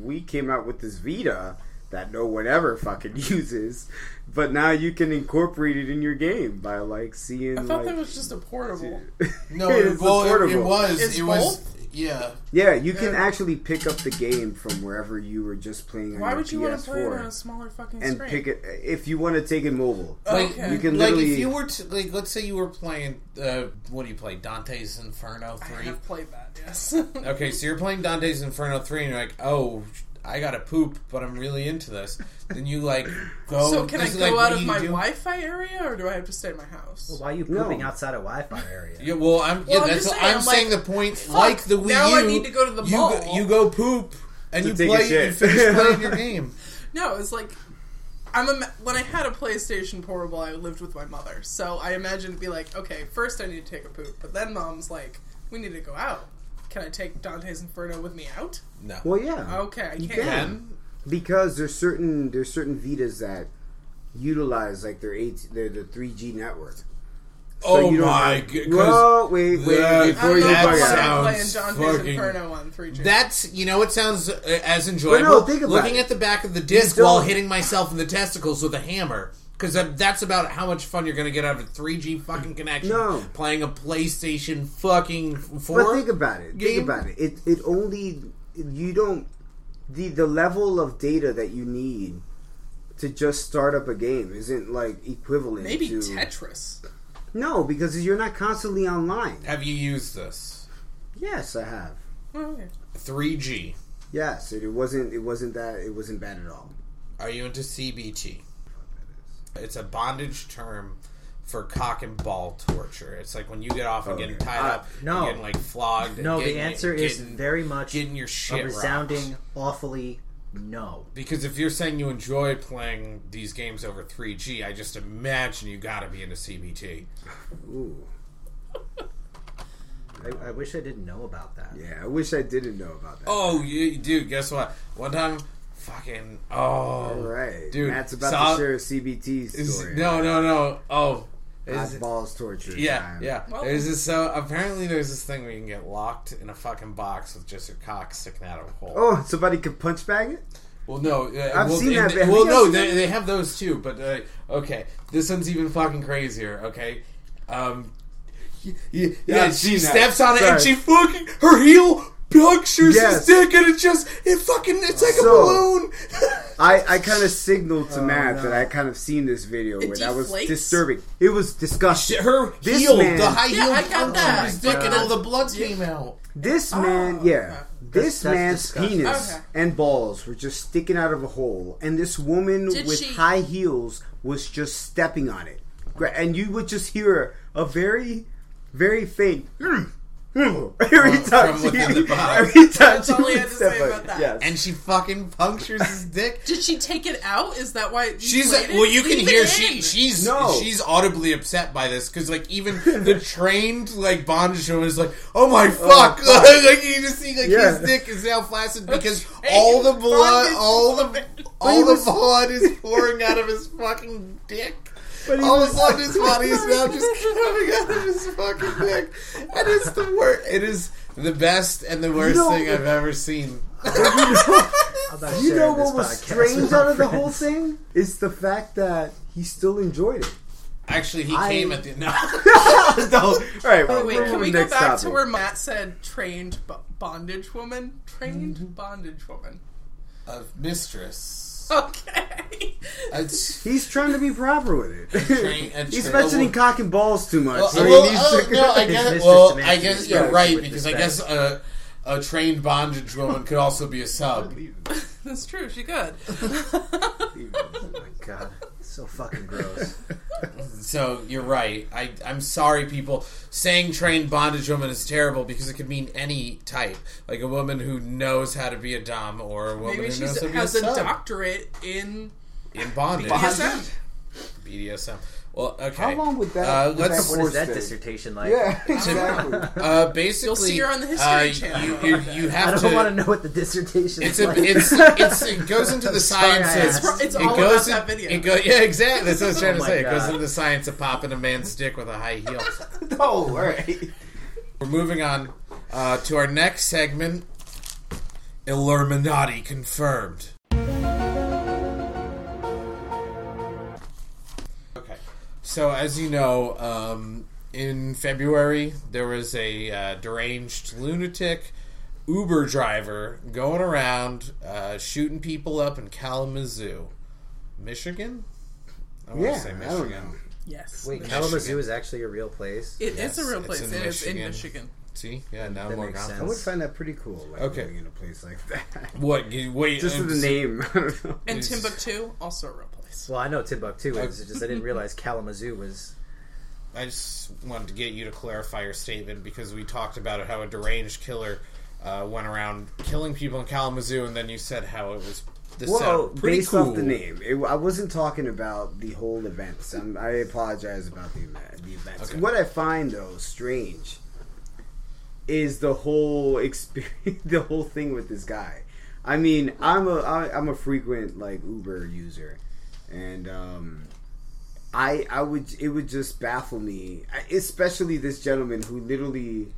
S2: We came out with this Vita that no one ever fucking uses, but now you can incorporate it in your game by like seeing."
S5: I thought
S2: like,
S5: that was just a portable.
S1: No,
S2: It's
S1: well, it, it was.
S5: It's
S1: it was.
S5: Both?
S1: Yeah.
S2: Yeah, you can actually pick up the game from wherever you were just playing on
S5: Why
S2: your
S5: would you want to play it
S2: PS4
S5: on a smaller fucking
S2: and
S5: screen?
S2: pick it if you want to take it mobile.
S1: Like
S5: Okay.
S2: You can
S1: like
S2: literally
S1: if you were to like, let's say you were playing. Uh, what do you play? Dante's Inferno
S5: I
S1: three.
S5: have played that. Yes.
S1: Okay, so you're playing Dante's Inferno 3 and you're like, oh, I gotta poop, but I'm really into this. Then you like go.
S5: so can I go
S1: like,
S5: out of my
S1: do?
S5: Wi-Fi area, or do I have to stay in my house?
S6: Why are you
S2: No.
S6: pooping outside a Wi-Fi area?
S1: Yeah, well, I'm.
S5: Well,
S1: yeah,
S5: I'm
S1: that's what
S5: saying,
S1: I'm
S5: I'm
S1: saying. the point,
S5: fuck,
S1: like the Wii
S5: now I
S1: U,
S5: need to go to the
S1: you
S5: mall.
S1: Go, you go poop and
S2: To
S1: you play. You finish playing your game.
S5: No, it's like I'm a, when I had a PlayStation Portable, I lived with my mother, so I imagine it'd be like, okay, first I need to take a poop, but then mom's like, we need to go out. Can I take Dante's Inferno with me out?
S1: No.
S2: well, yeah,
S5: Okay, I
S2: You
S5: can't.
S2: can. Because there's certain there's certain Vitas that utilize like their eight their the three G network.
S1: Oh
S2: you don't
S1: my
S2: have-
S1: god!
S2: Whoa, wait, wait,
S1: that-
S2: before you
S5: know if
S1: that
S5: I
S2: bug
S5: want to
S2: out.
S5: play
S1: sounds
S5: Dante's
S1: fucking-
S5: Inferno on 3G.
S1: That's you know it sounds uh, as enjoyable.
S2: no, think about
S1: looking
S2: it.
S1: at the back of the disc while hitting myself in the testicles with a hammer. Because that's about how much fun you're going to get out of a 3G fucking connection.
S2: No.
S1: Playing a PlayStation fucking 4.
S2: But think about it.
S1: game?
S2: Think about it. It it only you don't the the level of data that you need to just start up a game isn't like equivalent
S5: Maybe
S2: to
S5: Tetris.
S2: no because you're not constantly online.
S1: Have you used this?
S2: Yes, I have.
S5: Oh, okay.
S1: 3G.
S2: Yes, it, it wasn't it wasn't that it wasn't bad at all.
S1: Are you into CBT? It's a bondage term for cock and ball torture. It's like when you get off and
S2: Okay.
S1: getting tied
S6: Uh,
S1: up,
S6: no.
S1: you're getting like flogged. and
S6: No, the
S1: getting-
S6: answer is
S1: getting-
S6: very much
S1: getting your
S6: a
S1: shit
S6: resounding,
S1: rocked.
S6: awfully no.
S1: Because if you're saying you enjoy playing these games over 3G, I just imagine you got to be into CBT.
S2: Ooh.
S6: I, I wish I didn't know about that.
S2: Yeah, I wish I didn't know about that.
S1: Oh, you, dude, guess what? One time, fucking, oh.
S2: All right,
S1: Dude,
S2: Matt's about
S1: saw-
S2: to share a CBT
S1: Is-
S2: story.
S1: no, no, no. Oh.
S2: Hot
S1: Is-
S2: balls torture.
S1: yeah,
S2: time.
S1: yeah.
S5: Well-
S1: there's this, so apparently there's this thing where you can get locked in a fucking box with just your cock sticking out of a hole.
S2: Oh, somebody could punch bag it.
S1: Well, no, uh,
S2: I've
S1: well,
S2: seen
S1: and-
S2: that, but
S1: Well, no, they, they have those too. But uh, okay, this one's even fucking crazier. Okay, um, y- y- yeah, she
S2: seen that.
S1: steps on it and she fucking her heel punctures
S2: Yes.
S1: his dick, and it just it fucking it's like
S2: So-
S1: a balloon.
S2: I, I kind of signaled to oh, Matt
S6: no.
S2: that I kind of seen this video
S5: It
S2: where that was disturbing. It was disgusting.
S1: her
S2: This
S1: heel,
S2: man-
S1: the high
S5: Yeah,
S1: heel,
S5: I got
S1: punctured
S5: that.
S1: his dick, and all the blood came out.
S2: This
S5: Oh,
S2: man, yeah, this
S6: that's
S2: man's
S6: disgusting.
S2: penis
S5: Okay.
S2: and balls were just sticking out of a hole, and this woman
S5: Did
S2: with
S5: she-
S2: high heels was just stepping on it, and you would just hear a very, very faint. every oh,
S1: From-
S2: time she,
S1: the
S2: every time
S5: That's
S2: she
S5: all he had to say about that.
S2: Yes.
S1: And she fucking punctures his dick.
S5: Did she take it out? Is that why? You
S1: She's like, well, you can hear
S5: it
S1: she she's
S2: No.
S1: she's audibly upset by this because like even the trained like Bond woman is like, oh my oh, fuck,
S2: fuck.
S1: like you just see like
S2: Yeah.
S1: his dick is now flaccid because
S5: trained
S1: all the blood,
S5: bondage
S1: all the all the blood is pouring out of his fucking dick.
S2: But he
S1: All of a sudden, his body is now just coming out of his fucking dick, and it's the worst. It is the best and the worst
S2: know-
S1: thing I've ever seen.
S6: I'm
S2: You know what was strange out
S6: my
S2: of the whole thing is the fact that he still enjoyed it.
S1: Actually, he
S2: I-
S1: came at the no.
S2: No. All right, well,
S5: Wait, can we go back
S2: topic.
S5: to where Matt said trained bondage woman? Trained
S2: Mm-hmm.
S5: bondage woman.
S1: a mistress.
S5: Okay.
S1: It's,
S2: He's trying to be proper with it.
S1: train- a
S2: He's
S1: tra-
S2: mentioning
S1: well-
S2: cock and balls too much.
S1: well,
S2: so he
S1: well,
S2: needs
S1: oh,
S2: to-
S1: no, I guess.
S6: mistress
S1: Well, I guess you're right because I guess a, a trained bondage woman could also be a sub.
S5: That's true. She could.
S6: Oh my god, so fucking gross.
S1: So you're right. I I'm sorry, people. Saying trained bondage woman is terrible because it could mean any type, like a woman who knows how to be a dom or a woman
S5: Maybe
S1: who
S5: she
S1: knows how to be a
S5: has a
S1: sub
S5: doctorate in
S1: in bondage.
S5: BDSM.
S1: BDSM. Well, okay.
S2: How long would that?
S1: Uh, let's-
S2: that
S6: What that
S2: stay?
S6: dissertation like?
S2: Yeah, exactly.
S1: Uh, basically,
S5: You'll see her on the History
S1: uh,
S5: Channel.
S1: You, you, you have
S6: I don't want to know what the dissertation
S1: It's
S6: is
S1: a,
S6: like.
S1: it's, it's, it goes into the
S6: Sorry, I
S1: sciences.
S6: asked.
S5: It's
S1: it
S5: all
S1: goes
S5: about
S1: in-
S5: that video.
S1: It go, yeah, exactly. That's what I was trying
S6: Oh
S1: to
S6: my
S1: say. It goes into the science of popping a man's dick with a high heel.
S2: oh, all right.
S1: We're moving on uh, to our next segment. Illuminati confirmed. So as you know, um, in February there was a uh, deranged lunatic Uber driver going around uh, shooting people up in Kalamazoo, Michigan. I want
S2: Yeah,
S1: to say Michigan.
S5: Yes.
S6: Wait,
S1: Michigan.
S6: Kalamazoo is actually a real place.
S5: It is
S1: Yes,
S5: a real
S1: it's
S5: place.
S1: in
S5: It is in
S1: Michigan.
S5: Michigan.
S1: See, yeah, now
S6: That
S1: more
S6: makes
S1: confidence.
S2: I would find that pretty cool. Like
S1: Okay.
S2: in a place like that.
S1: What? You, wait,
S2: Just the name. I don't know.
S5: And Timbuktu, also a real place.
S6: Well, I know Timbuktu is. It's just I didn't realize Kalamazoo was.
S1: I just wanted to get you to clarify your statement because we talked about it, how a deranged killer uh, went around killing people in Kalamazoo, and then you said how it was. This
S2: Well, based
S1: cool.
S2: off the name, it, I wasn't talking about the whole events. I'm, I apologize about the event- the events.
S1: Okay.
S2: What I find though strange is the whole experience, the whole thing with this guy. I mean, I'm a I, I'm a frequent like Uber user, and um, I I would it would just baffle me, especially this gentleman who literally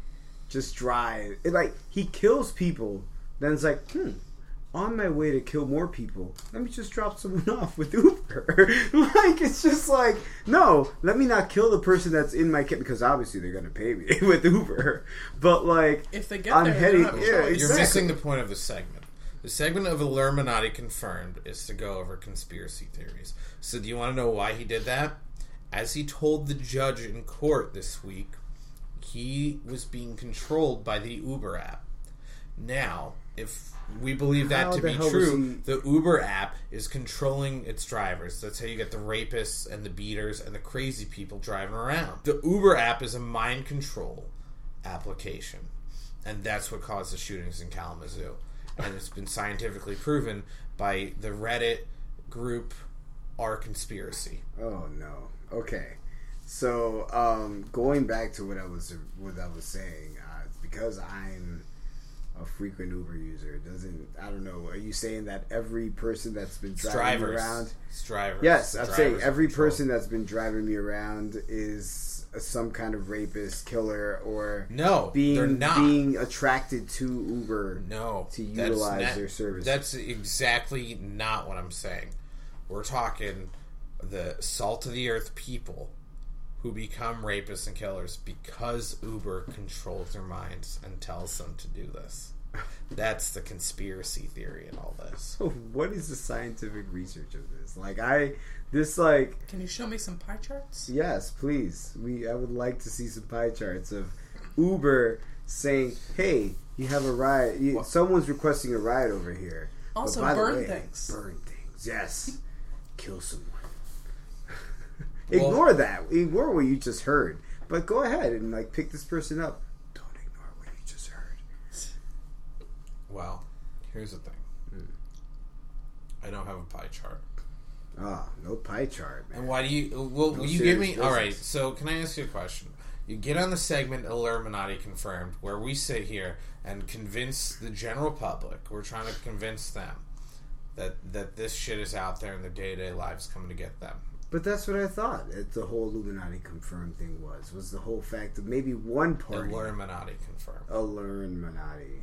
S2: just drive it, like he kills people. Then it's like, hmm, on my way to kill more people, let me just drop someone off with Uber. like it's just like, no, let me not kill the person that's in my kit because obviously they're gonna pay me with Uber. But like,
S5: If they get
S2: I'm
S5: there,
S2: heading.
S5: don't
S2: Yeah,
S5: choice.
S1: You're missing the point of the segment. The segment of Illuminati confirmed is to go over conspiracy theories. So, do you want to know why he did that? As he told the judge in court this week, he was being controlled by the Uber app. Now, if we believe that
S2: How
S1: to be true, the Uber app is controlling its drivers. That's how you get the rapists and the beaters and the crazy people driving around. The Uber app is a mind control application, and that's what caused the shootings in Kalamazoo. And it's been scientifically proven by the Reddit group Our Conspiracy.
S2: Oh no. Okay. So um, going back to what I was what I was saying, uh, because I'm a frequent Uber user doesn't. I don't know. Are you saying that every person that's been driving me
S1: drivers.
S2: around?
S1: It's drivers.
S2: Yes, I'm
S1: Drivers
S2: saying every person that's been driving me around is some kind of rapist, killer, or
S1: No,
S2: being
S1: they're not.
S2: being attracted to Uber.
S1: No,
S2: to utilize
S1: not-
S2: their services.
S1: That's exactly not what I'm saying. We're talking the salt of the earth people who become rapists and killers because Uber controls their minds and tells them to do this. That's the conspiracy theory in all this.
S2: what is the scientific research of this? Like I, this like
S5: Can you show me some pie charts?
S2: yes, please. We I would like to see some pie charts of Uber saying, "Hey, you have a ride. You, someone's requesting a ride over here." But
S5: Also,
S2: by the
S5: burn
S2: way,
S5: things.
S2: Burn things. Yes. Kill someone.
S1: Well-
S2: ignore that. Ignore what you just heard. But go ahead and like pick this person up. Don't ignore what you just heard.
S1: Well, here's the thing. Hmm. I don't have a pie chart.
S2: Ah, no pie chart, man.
S1: And why do you? Well,
S2: No
S1: will you give me?
S2: serious
S1: All right. So, can I ask you a question? You get on the segment Illuminati confirmed, where we sit here and convince the general public. We're trying to convince them that that this shit is out there in their day to day lives coming to get them.
S2: But that's what I thought. It, the whole Illuminati confirmed thing was was the whole fact that maybe one party,
S1: Illuminati confirmed.
S2: Illuminati,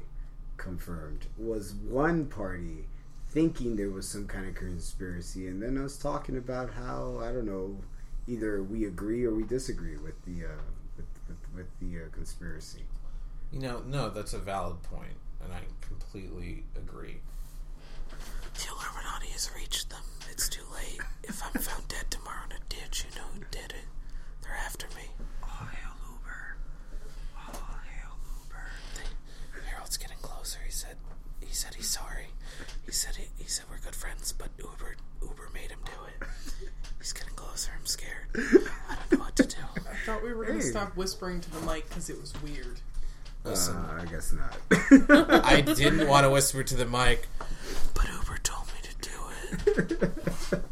S2: confirmed was one party thinking there was some kind of conspiracy, and then I was talking about how I don't know, either we agree or we disagree with the uh, with, with, with the uh, conspiracy.
S1: You know, no, that's a valid point, and I completely agree.
S3: The Illuminati has reached them. It's too late. If I'm found dead tomorrow in a ditch, you know who did it. They're after me. Oh, hail Uber. Oh, hail Uber. Harold's getting closer. He said, he said he's sorry. He said he, he said we're good friends, but Uber Uber made him do it. He's getting closer. I'm scared. I don't know what to do.
S5: I thought we were going to
S2: Hey.
S5: stop whispering to the mic because it was weird.
S1: Listen,
S2: Uh, I guess not.
S1: I didn't want to whisper to the mic.
S3: But Uber told me to do it.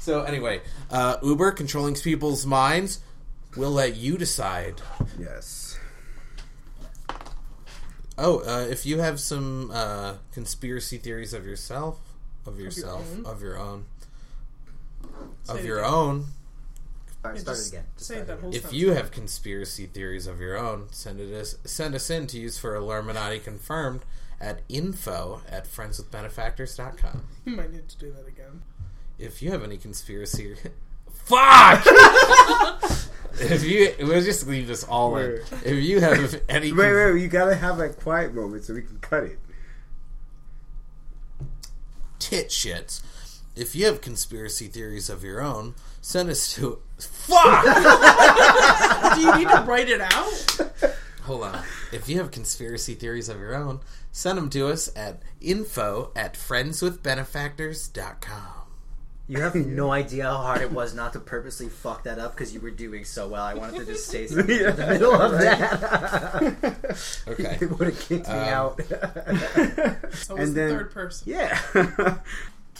S1: So anyway, uh, Uber controlling people's minds. We'll let you decide.
S2: yes.
S1: Oh, uh, if you have some uh, conspiracy theories of yourself, of yourself,
S5: own?
S1: of your own, of your own.
S6: Alright,
S5: Yeah,
S6: start it again. Just
S5: say
S6: start
S5: that whole
S1: If you have conspiracy theories of your own, send it us, send us in to use for Illuminati confirmed at info at friendswithbenefactors.com.
S5: You might need to do that again.
S1: If you have any conspiracy, fuck. if you, we'll just leave this all in. If you have any,
S2: Wait, wait, you gotta have a quiet moment so we can cut it.
S1: tit shits. If you have conspiracy theories of your own, send us to fuck.
S5: Do you need to write it out?
S1: Hold on. If you have conspiracy theories of your own, send them to us at info at friendswithbenefactors.com.
S6: You have no idea how hard it was not to purposely fuck that up because you were doing so well. I wanted to just say something in the middle of that.
S1: Okay.
S6: it would have kicked me
S1: Um,
S6: out.
S5: So
S2: And
S5: it's the
S2: then-
S5: third person.
S2: Yeah.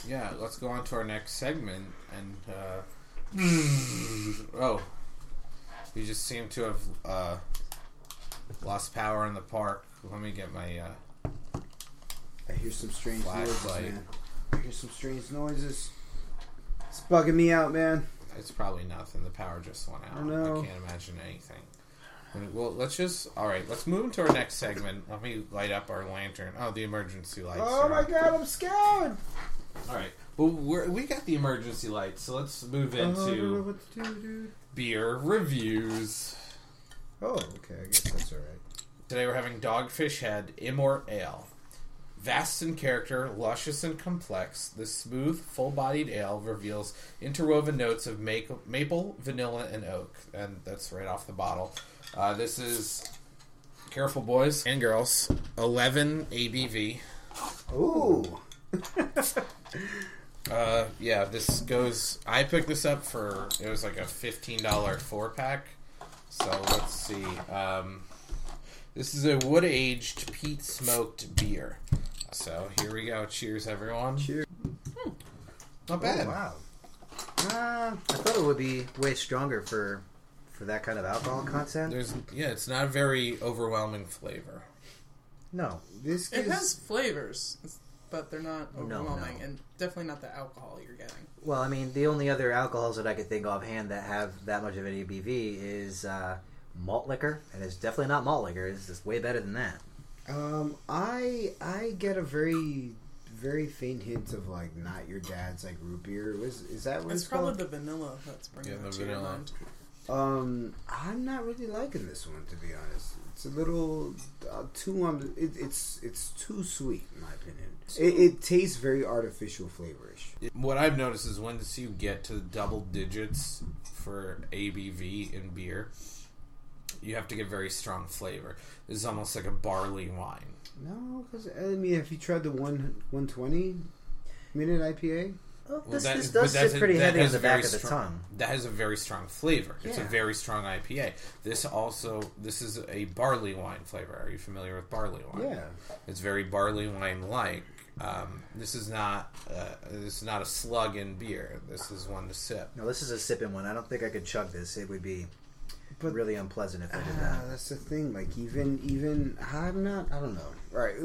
S1: Yeah, let's go on to our next segment. And, uh, oh, we just seem to have uh, lost power in the park. Let me get my. Uh,
S2: I hear some strange noises,
S1: Flashlight.
S2: man. I hear some strange noises. It's bugging me out, man.
S1: it's probably nothing. The power just went out.
S2: I know.
S1: can't imagine anything. Well, let's just. All right, let's move into our next segment. Let me light up our lantern. Oh, the emergency lights.
S2: Oh my god, I'm scared.
S1: All right. Well, we're, we got the emergency lights, so let's move
S2: Oh, I
S1: into
S2: do,
S1: beer reviews.
S2: Oh, okay. I guess that's all right.
S1: Today we're having Dogfish Head Immort Ale. Vast in character, luscious and complex, this smooth, full-bodied ale reveals interwoven notes of maple, vanilla, and oak, and that's right off the bottle. Uh, this is careful, boys and girls. Eleven ABV.
S2: Ooh.
S1: Uh, yeah, this goes. I picked this up for it was like a fifteen dollar four pack. So let's see. Um, this is a wood aged peat smoked beer. So here we go. Cheers, everyone.
S2: Cheers.
S1: Not bad.
S2: Oh, wow. Ah,
S6: I thought it would be way stronger for for that kind of alcohol content.
S1: There's yeah, it's not a very overwhelming flavor.
S6: no,
S2: This
S5: It has flavors, but they're not
S6: No,
S5: overwhelming,
S6: no.
S5: and definitely not the alcohol you're getting.
S6: well, I mean, the only other alcohols that I could think offhand that have that much of an ABV is uh, malt liquor, and it's definitely not malt liquor. It's just way better than that.
S2: Um, I I get a very very faint hint of like not your dad's like root beer. Was is that what
S5: It's
S2: it's,
S5: probably
S2: called?
S5: the vanilla that's bringing
S1: Yeah,
S5: it
S1: the
S5: to your
S1: vanilla.
S5: mind.
S2: Um, I'm not really liking this one to be honest. It's a little uh, too on. It, it's it's too sweet in my opinion. It, it tastes very artificial flavorish.
S1: What I've noticed is once you get to double digits for ABV in beer, you have to get very strong flavor. This is almost like a barley wine.
S2: No, because I mean, if you tried the one one twenty minute IPA,
S6: Well,
S1: Well,
S6: this,
S1: that-
S6: this does sit pretty
S1: that
S6: heavy on the
S1: a very
S6: back of the
S1: strong-
S6: tongue.
S1: That has a very strong flavor. It's a very strong IPA. This also this is a barley wine flavor. Are you familiar with barley wine?
S2: yeah,
S1: It's very barley wine like. Um, this is not uh, this is not a slug in beer. This is one to sip.
S6: No, this is a sipping one. I don't think I could chug this. It would be
S2: But-
S6: really unpleasant if I did
S2: Ah,
S6: that.
S2: that's the thing. Like even even I'm not. I don't know. All right, wh-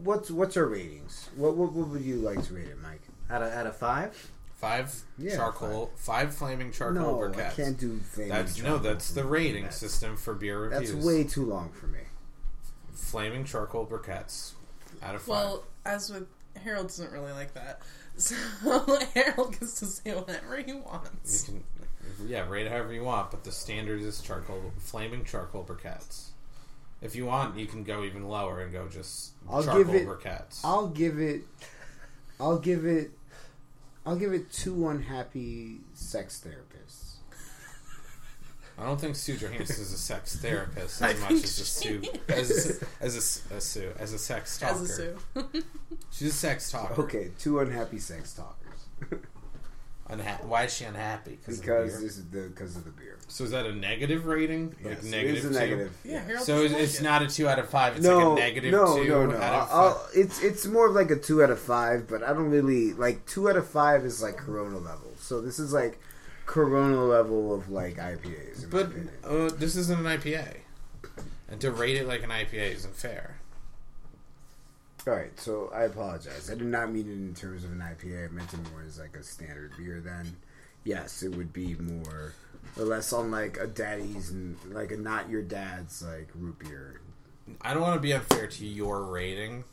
S2: wh- what's what's our ratings? What what, what would you like to rate it, Mike?
S6: Out of out of five,
S1: Five
S2: Yeah,
S1: charcoal, five. flaming charcoal
S2: no,
S1: briquettes.
S2: I can't do flaming.
S1: That's no, that's the rating
S2: briquettes.
S1: system for beer reviews.
S2: That's way too long for me.
S1: flaming charcoal briquettes out of five.
S5: Well, as with Harold doesn't really like that, so Harold gets to say whatever he
S1: you
S5: wants.
S1: can, yeah, rate it however you want, but the standard is charcoal, flaming charcoal briquettes. If you want, you can go even lower and go just
S2: I'll
S1: charcoal
S2: give it-
S1: briquettes.
S2: I'll give it. I'll give it. I'll give it two unhappy sex therapists.
S1: I don't think Sue Johanson is a sex therapist
S5: I
S1: as much as a Sue as a, as a, a Sue as a sex talker.
S5: As a Sue.
S1: She's a sex talker.
S2: Okay, two unhappy sex talkers.
S1: Unha- why is she unhappy?
S2: because
S1: of the beer?
S2: this is the because of the beer.
S1: So is that a negative rating? Like
S2: Yes,
S1: negative
S2: it is a
S1: two?
S2: negative.
S5: Yeah, Harold
S1: So
S5: doesn't
S1: it's, it's not a two out of five. It's
S2: no,
S1: like a negative
S2: no,
S1: two
S2: no, no.
S1: out of
S2: I'll,
S1: five.
S2: it's it's more of like a two out of five, but I don't really like two out of five is like Corona level. So this is like Corona level of like IPAs. In
S1: But
S2: opinion.
S1: uh, this isn't an IPA, and to rate it like an IPA isn't fair.
S2: All right, so I apologize. I did not mean it in terms of an IPA. I meant it more as like a standard beer. Then, yes, it would be more or less on like a daddy's and like a not your dad's like root beer.
S1: I don't want to be unfair to your rating,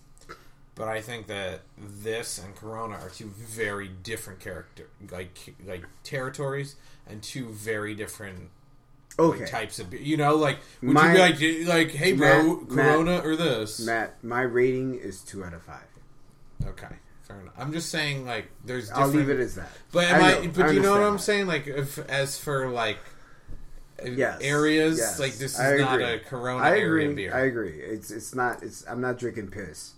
S1: but I think that this and Corona are two very different character like like territories and two very different
S2: Okay,
S1: types of beer. You know, like would
S2: My-
S1: you be like like hey bro,
S2: Matt-
S1: Corona or this?
S2: Matt, my rating is two out of five.
S1: Okay, fair enough. I'm just saying like there's
S2: I'll
S1: different.
S2: leave it as that.
S1: But am
S2: I
S1: I? but
S2: I
S1: do you know what I'm
S2: that.
S1: saying? Like, if as for like
S2: Yes.
S1: areas,
S2: Yes.
S1: like this is not a Corona
S2: I
S1: area
S2: agree.
S1: beer.
S2: I agree. It's it's not. It's I'm not drinking piss.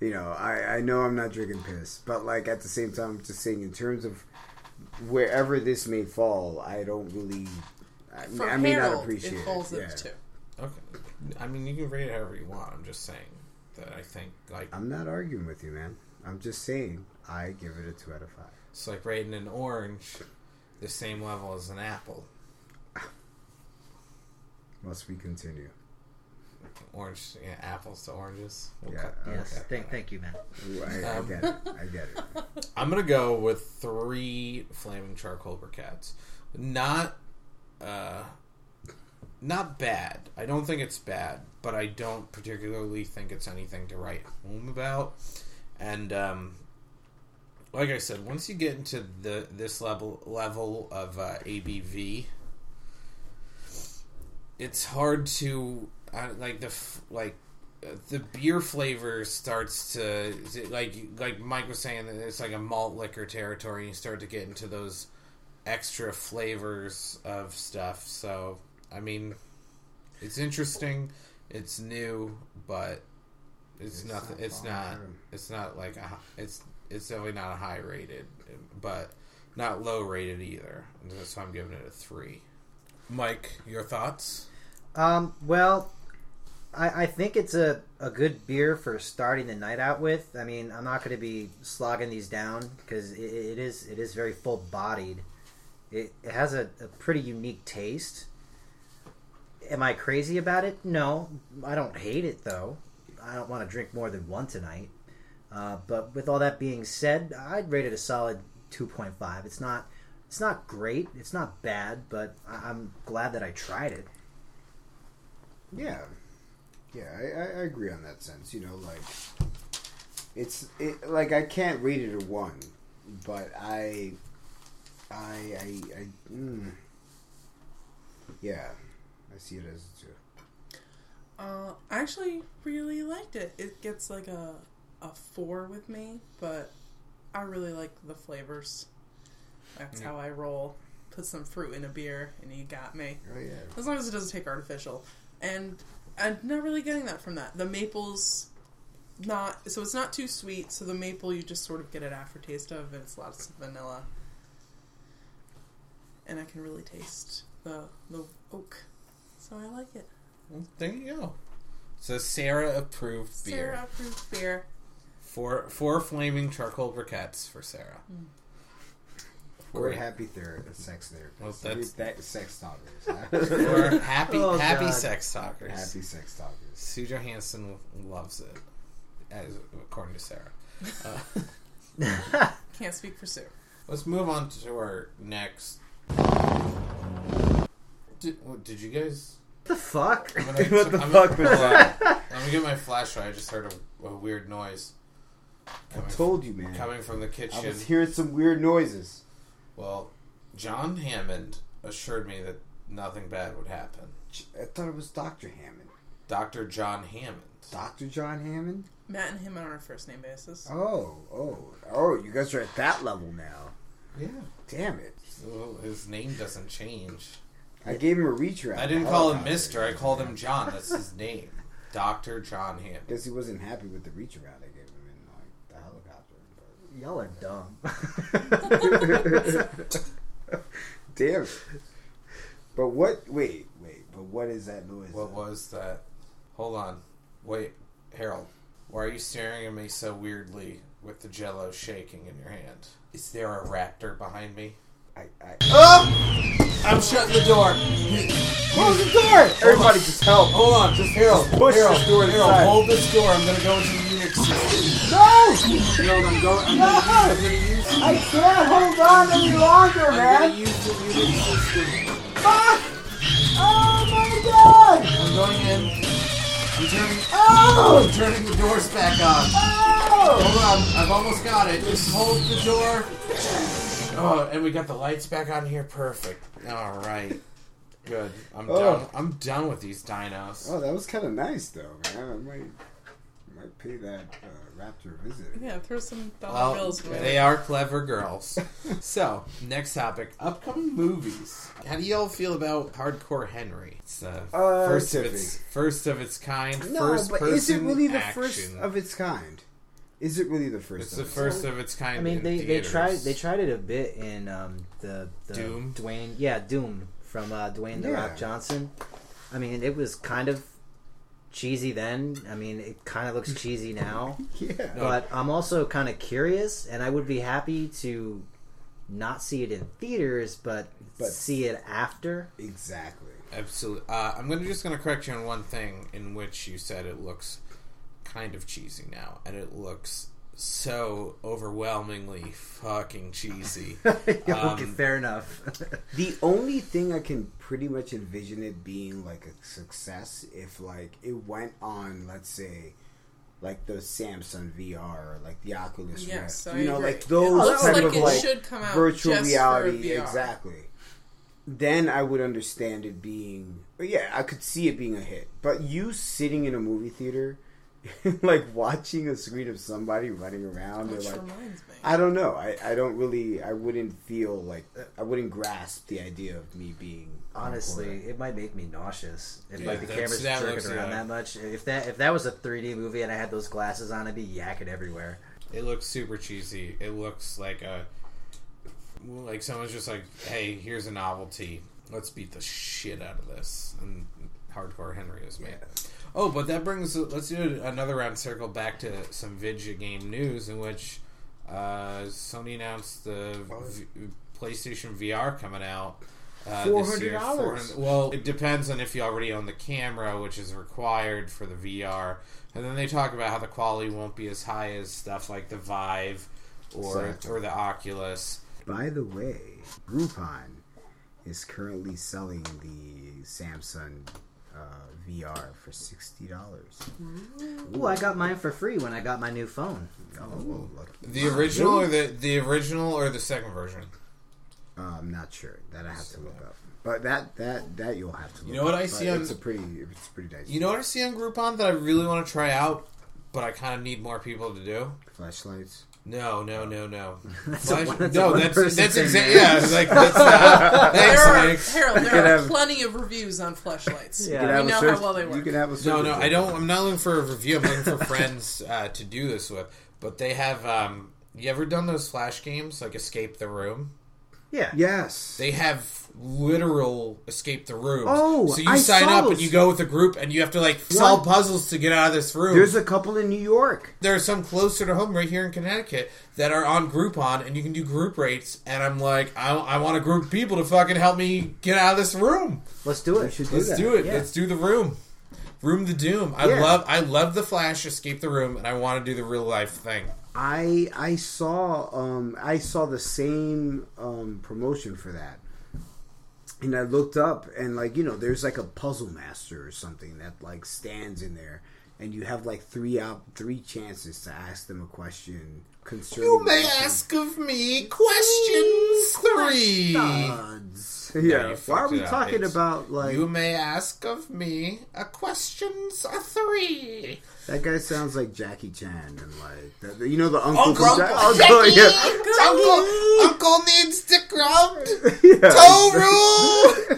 S2: You know, I I know I'm not drinking piss, but like at the same time, I'm just saying in terms of wherever this may fall, I don't really. I, mean,
S5: For
S2: I may
S5: Harold,
S2: not appreciate
S5: it falls
S2: it. Yeah.
S5: two.
S1: Okay, I mean you can rate it however you want. I'm just saying that I think like
S2: I'm not arguing with you, man. I'm just saying I give it a two out of five.
S1: it's like rating an orange the same level as an apple.
S2: Must we continue?
S1: Orange, yeah, apples to oranges. We'll
S2: Yeah,
S1: cut-
S6: yes.
S1: okay.
S6: Thank, thank you, man.
S2: Ooh, I, I
S1: Um,
S2: get it. I get it.
S1: I'm gonna go with three flaming charcoal briquettes. Not, uh, not bad. I don't think it's bad, but I don't particularly think it's anything to write home about. And um, like I said, once you get into the this level level of uh, ABV, it's hard to uh, like the like the beer flavor starts to like like Mike was saying it's like a malt liquor territory. You start to get into those extra flavors of stuff. So I mean, it's interesting. It's new, but it's,
S2: It's
S1: nothing.
S2: not
S1: It's not. It's not like a. It's it's definitely not a high rated, but not low rated either. So I'm giving it a three. Mike, your thoughts?
S6: Um, well, I, I think it's a, a good beer for starting the night out with. I mean, I'm not going to be slogging these down because it, it is it is very full bodied. It, it has a, a pretty unique taste. Am I crazy about it? No, I don't hate it though. I don't want to drink more than one tonight. Uh, but with all that being said, I'd rate it a solid two point five. It's not, it's not great. It's not bad, but I- I'm glad that I tried it.
S2: Yeah, yeah, I, I, I agree on that sense. You know, like it's it, like I can't rate it a one, but I, I, I, I mm, yeah, I see it as a two.
S5: Uh, I actually really liked it. It gets like a a four with me, but I really like the flavors. That's how I roll. Put some fruit in a beer, and you got me.
S2: Oh yeah,
S5: As long as it doesn't take artificial, and I'm not really getting that from that. The maple's not so it's not too sweet. So the maple you just sort of get an aftertaste of, and it's lots of vanilla, and I can really taste the the oak. So I like it.
S1: Well, there you go. So Sarah approved beer.
S5: Sarah approved beer.
S1: Four four flaming charcoal briquettes for Sarah.
S2: we're happy therapist, sex therapist.
S1: Well, that's-
S2: that sex talkers.
S1: Or happy
S6: Oh,
S1: happy
S6: God.
S1: sex talkers.
S2: happy sex talkers.
S1: Sue Johanson loves it, as according to Sarah. Uh,
S5: Can't speak for Sue.
S1: let's move on to our next. Did, what, did you guys?
S6: the fuck?
S1: I'm gonna-
S2: What the
S1: I'm
S2: fuck
S1: gonna-
S2: was
S1: hold
S2: that?
S1: on. Let me get my flashlight. I just heard a, a weird noise
S2: I
S1: coming,
S2: told you, man.
S1: coming from the kitchen.
S2: I
S1: kitchen.
S2: was hearing some weird noises.
S1: Well, John Hammond assured me that nothing bad would happen.
S2: I thought it was Doctor Hammond,
S1: Dr. John Hammond.
S2: Doctor John Hammond.
S5: Matt and him are on a first name basis.
S2: Oh, oh, oh! You guys are at that level now.
S1: Yeah.
S2: Damn it!
S1: Well, his name doesn't change.
S2: I gave him a reach around.
S1: I didn't call him Mister. I called him John. That's his name. Dr. John Hammond.
S2: Because he wasn't happy with the reach around I gave him in like the helicopter.
S6: Y'all are dumb.
S2: Damn it! But what? Wait, wait. But what is that noise?
S1: What was that? Hold on. Wait, Harold. Why are you staring at me so weirdly with the jello shaking in your hand? Is there a raptor behind me?
S2: I, I, Oh!
S1: I'm shutting the door.
S2: close the door! Everybody, just help!
S1: Hold on, just Harold.
S2: push
S1: Harold,
S2: this door
S1: Harold,
S2: inside.
S1: hold this door. I'm gonna go into the Unix system.
S2: No!
S1: Harold, I'm going. I'm, gonna, I'm gonna use.
S2: I can't hold on any longer,
S1: I'm gonna
S2: man!
S1: use the Unix system.
S2: Fuck! Oh my god!
S1: I'm going in. I'm turning.
S2: Oh!
S1: I'm turning the doors back on.
S2: Oh!
S1: Hold on, I've almost got it. Just hold the door. Oh, and we got the lights back on here. Perfect. All right. Good. I'm
S2: Oh.
S1: done. I'm done with these dinos.
S2: Oh, that was kind of nice, though, man. I might, might pay that uh, raptor a visit.
S5: Yeah, throw some dollar
S1: Well,
S5: bills. away.
S1: they are clever girls. so, next topic: upcoming movies. How do y'all feel about Hardcore Henry? It's the
S2: Uh,
S1: first of its first of its kind.
S2: No,
S1: first
S2: but is it really the
S1: action.
S2: first of its kind? Is it really the first?
S1: It's
S2: of
S1: the
S2: its
S1: first
S2: kind?
S1: of its kind.
S6: I mean,
S1: in
S6: they, they tried they tried it a bit in um, the, the
S1: Doom?
S6: Dwayne yeah Doom from uh, Dwayne the
S2: Yeah.
S6: Rock Johnson. I mean, it was kind of cheesy then. I mean, it kind of looks cheesy now.
S2: Yeah.
S6: But I'm also kind of curious, and I would be happy to not see it in theaters, but,
S2: But-
S6: see it after.
S2: Exactly.
S1: Absolutely. Uh, I'm gonna just gonna correct you on one thing in which you said it looks kind of cheesy now, and it looks so overwhelmingly fucking cheesy.
S6: okay,
S1: Um,
S6: fair enough.
S2: The only thing I can pretty much envision it being like a success if like it went on, let's say, like the Samsung VR or like the Oculus
S5: Yes,
S2: Rift.
S5: I
S2: you know,
S5: agree.
S2: like those
S5: looks
S2: type
S5: like
S2: of
S5: it
S2: like
S5: should come out
S2: virtual
S5: just for
S2: reality.
S5: VR.
S2: Exactly. Then I would understand it being, yeah, I could see it being a hit. But you sitting in a movie theater, like watching a screen of somebody running around,
S5: Which
S2: like,
S5: reminds me.
S2: I don't know. I, I don't really. I wouldn't feel like I wouldn't grasp the idea of me being
S6: Honestly, it might make me nauseous if
S1: Yeah,
S6: like the camera's
S1: that
S6: jerking
S1: looks,
S6: around
S1: yeah.
S6: that much. If that if that was a 3D movie and I had those glasses on, I'd be yakking everywhere.
S1: it looks super cheesy. It looks like a like someone's just like, "Hey, here's a novelty. Let's beat the shit out of this." And Hardcore Henry is made. Oh, but that brings let's do another round circle back to some video game news in which uh, Sony announced the v- PlayStation VR coming out. Uh,
S2: $400.
S1: 400 Well, it depends on if you already own the camera, which is required for the VR. And then they talk about how the quality won't be as high as stuff like the Vive or
S2: Exactly.
S1: or the Oculus.
S2: By the way, Groupon is currently selling the Samsung uh, VR for sixty dollars.
S6: Ooh, I got mine for free when I got my new phone.
S2: Oh, lucky.
S1: The original or the the original or the second version?
S2: Uh, I'm not sure. That I have to look up. But that that that you'll have to. Look
S1: You know what
S2: up.
S1: I
S2: But
S1: see on-
S2: It's a pretty. It's pretty nice.
S1: You know what I see on Groupon that I really want to try out, but I kind of need more people to do.
S2: flashlights.
S1: No, no, no, no.
S6: That's a that's
S1: no,
S6: one
S1: that's
S6: person
S1: that's exactly yeah. Like that's uh, thanks,
S5: There are,
S1: Mike.
S5: Harold, there are
S2: have-
S5: plenty of reviews on flashlights.
S6: Yeah.
S2: You
S5: We know
S2: search-
S5: how well they
S2: You
S5: work.
S2: can have a
S1: No, no,
S2: of
S1: I don't. I'm not looking for a review. I'm looking for friends uh, to do this with. But they have. Um, you ever done those flash games like Escape the Room?
S6: Yeah.
S2: Yes.
S1: They have literal escape the room.
S2: Oh,
S1: so you
S2: I
S1: sign
S2: saw
S1: up and you go with a group and you have to like solve puzzles to get out of this room.
S2: There's a couple in New York.
S1: there are some closer to home right here in Connecticut that are on Groupon and you can do group rates. And I'm like, I, I want a group of people to fucking help me get out of this room.
S6: Let's do
S2: You
S6: it.
S2: should do
S1: Let's
S2: that.
S1: do it.
S6: Yeah.
S1: Let's do the room. Room the Doom. I
S2: Yeah.
S1: love I love the Flash Escape the Room and I want to do the real life thing.
S2: I I saw um I saw the same um promotion for that. And I looked up and like, you know, there's like a puzzle master or something that like stands in there and you have like three out three chances to ask them a question concerning
S1: You may ask of me questions three.
S2: Odds.
S1: you
S2: Yeah. Why are we talking
S1: It's-
S2: about like
S1: You may ask of me a questions a three.
S2: that guy sounds like Jackie Chan and like the, the- you know the uncle
S1: Uncle,
S2: from
S1: Uncle,
S2: Ja- Uncle,
S1: Jackie!
S2: yeah.
S1: Uncle, Uncle needs to rubbed.
S2: Yeah.
S1: Toe rule.